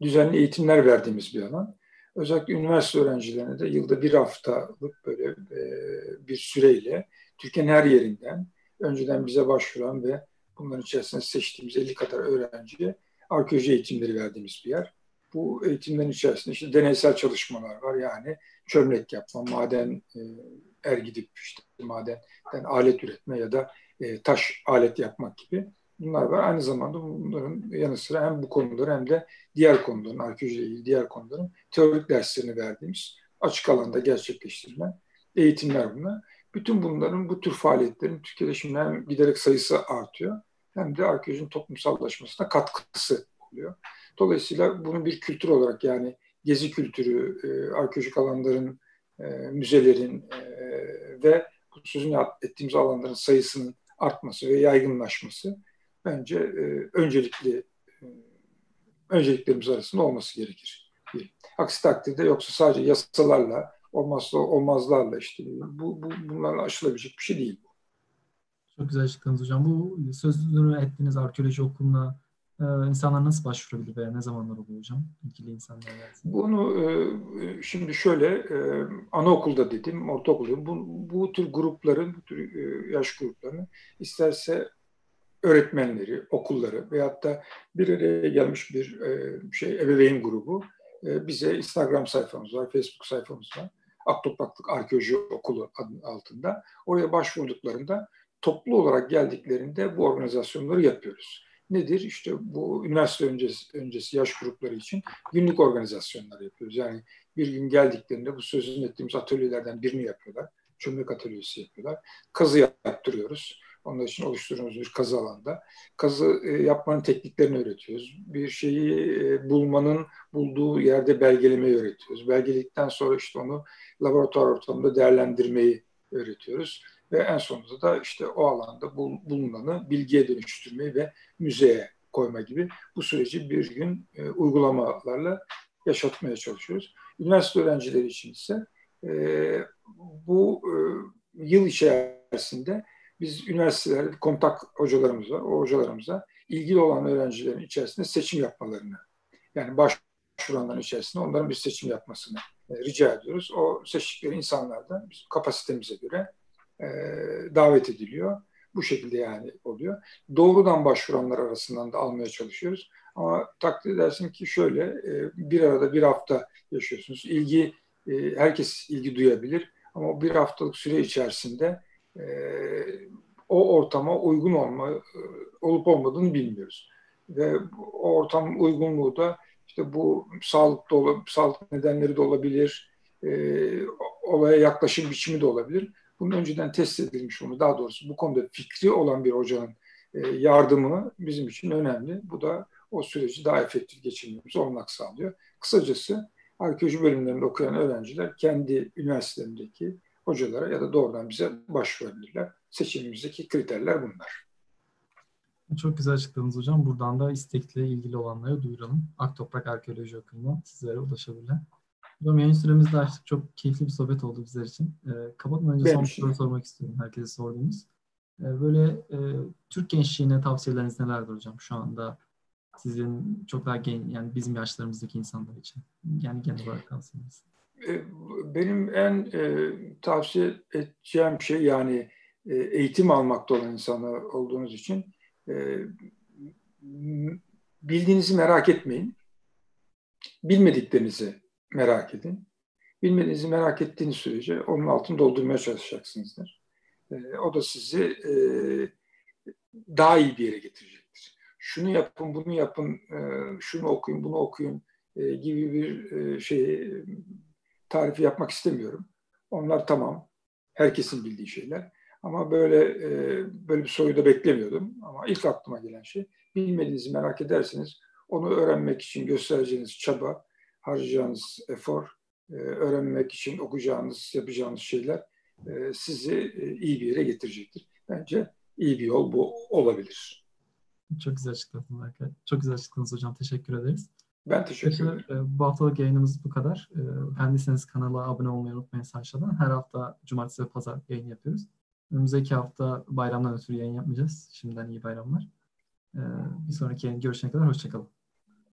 düzenli eğitimler verdiğimiz bir alan. Özellikle üniversite öğrencilerine de yılda bir haftalık böyle e, bir süreyle Türkiye'nin her yerinden önceden bize başvuran ve bunların içerisinde seçtiğimiz 50 kadar öğrenciye arkeoloji eğitimleri verdiğimiz bir yer. Bu eğitimlerin içerisinde işte deneysel çalışmalar var. Yani çömlek yapma, maden e, er gidip işte madenden alet üretme ya da e, taş alet yapmak gibi bunlar var. Aynı zamanda bunların yanı sıra hem bu konuları hem de diğer konuların, arkeolojiyle ilgili diğer konuların teorik derslerini verdiğimiz açık alanda gerçekleştirilen eğitimler bunlar. Bütün bunların, bu tür faaliyetlerin Türkiye'de şimdi hem giderek sayısı artıyor hem de arkeolojinin toplumsallaşmasına katkısı oluyor. Dolayısıyla bunu bir kültür olarak yani gezi kültürü, e, arkeolojik alanların, e, müzelerin e, ve bu sözünü ettiğimiz alanların sayısının artması ve yaygınlaşması bence e, öncelikli e, önceliklerimiz arasında olması gerekir. Aksi takdirde yoksa sadece yasalarla, olmazsa olmazlarla işte bu, bu bunlarla aşılabilecek bir şey değil. Çok güzel açıkladınız hocam. Bu sözünü ettiğiniz arkeoloji okuluna e, insanlar nasıl başvurabilir veya ne zamanlar oluyor hocam? İlgili insanlar gelsin. Bunu e, şimdi şöyle e, anaokulda dedim, ortaokulda bu, bu tür grupların, bu tür e, yaş gruplarını isterse öğretmenleri, okulları veyahut da bir araya gelmiş bir şey ebeveyn grubu bize Instagram sayfamız var, Facebook sayfamız var. Aktopraklık Arkeoloji Okulu altında. Oraya başvurduklarında toplu olarak geldiklerinde bu organizasyonları yapıyoruz. Nedir? İşte bu üniversite öncesi, öncesi yaş grupları için günlük organizasyonlar yapıyoruz. Yani bir gün geldiklerinde bu sözünü ettiğimiz atölyelerden birini yapıyorlar. Çömlek atölyesi yapıyorlar. Kazı yaptırıyoruz onlar için oluşturduğumuz bir kazı alanda. Kazı e, yapmanın tekniklerini öğretiyoruz. Bir şeyi e, bulmanın bulduğu yerde belgelemeyi öğretiyoruz. Belgeledikten sonra işte onu laboratuvar ortamında değerlendirmeyi öğretiyoruz. Ve en sonunda da işte o alanda bul, bulunanı bilgiye dönüştürmeyi ve müzeye koyma gibi bu süreci bir gün e, uygulamalarla yaşatmaya çalışıyoruz. Üniversite öğrencileri için ise e, bu e, yıl içerisinde biz üniversitelerde kontak hocalarımıza, o hocalarımıza ilgili olan öğrencilerin içerisinde seçim yapmalarını, yani başvuranların içerisinde onların bir seçim yapmasını e, rica ediyoruz. O seçtikleri insanlardan bizim kapasitemize göre e, davet ediliyor. Bu şekilde yani oluyor. Doğrudan başvuranlar arasından da almaya çalışıyoruz. Ama takdir edersin ki şöyle e, bir arada bir hafta yaşıyorsunuz. İlgi e, herkes ilgi duyabilir ama o bir haftalık süre içerisinde o ortama uygun olma olup olmadığını bilmiyoruz. Ve o ortam uygunluğu da işte bu sağlık da sağlık nedenleri de olabilir, olaya yaklaşım biçimi de olabilir. Bunun önceden test edilmiş onu daha doğrusu bu konuda fikri olan bir hocanın e, yardımı bizim için önemli. Bu da o süreci daha efektif geçirmemizi olmak sağlıyor. Kısacası arkeoloji bölümlerinde okuyan öğrenciler kendi üniversitelerindeki hocalara ya da doğrudan bize başvurabilirler. Seçimimizdeki kriterler bunlar. Çok güzel açıkladınız hocam. Buradan da istekle ilgili olanları duyuralım. Aktoprak Arkeoloji Okulu'na sizlere ulaşabilirler. Hocam yayın süremizde açtık. Çok keyifli bir sohbet oldu bizler için. E, kapatmadan önce son bir soru sormak istiyorum herkese sorduğumuz. E, böyle e, Türk gençliğine tavsiyeleriniz nelerdir hocam şu anda? Sizin çok daha genç, yani bizim yaşlarımızdaki insanlar için. Yani genel olarak tavsiyeniz. E, benim en e, tavsiye edeceğim şey yani e, eğitim almakta olan insanlar olduğunuz için e, bildiğinizi merak etmeyin. bilmediklerinizi merak edin. Bilmediğinizi merak ettiğiniz sürece onun altını doldurmaya çalışacaksınızdır. E, o da sizi e, daha iyi bir yere getirecektir. Şunu yapın, bunu yapın, e, şunu okuyun, bunu okuyun e, gibi bir e, şey tarifi yapmak istemiyorum. Onlar tamam, herkesin bildiği şeyler. Ama böyle e, böyle bir soruyu da beklemiyordum. Ama ilk aklıma gelen şey, bilmediğinizi merak ederseniz onu öğrenmek için göstereceğiniz çaba, harcayacağınız efor, e, öğrenmek için okuyacağınız, yapacağınız şeyler e, sizi e, iyi bir yere getirecektir. Bence iyi bir yol bu olabilir. Çok güzel açıkladınız arkadaşlar. Çok güzel açıkladınız hocam. Teşekkür ederiz. Ben teşekkür ederim. Bu haftalık yayınımız bu kadar. Beğendiyseniz kanala abone olmayı unutmayın aşağıdan. Her hafta cumartesi ve pazar yayın yapıyoruz. Önümüzdeki hafta bayramdan ötürü yayın yapmayacağız. Şimdiden iyi bayramlar. Bir sonraki yayın görüşene kadar hoşçakalın.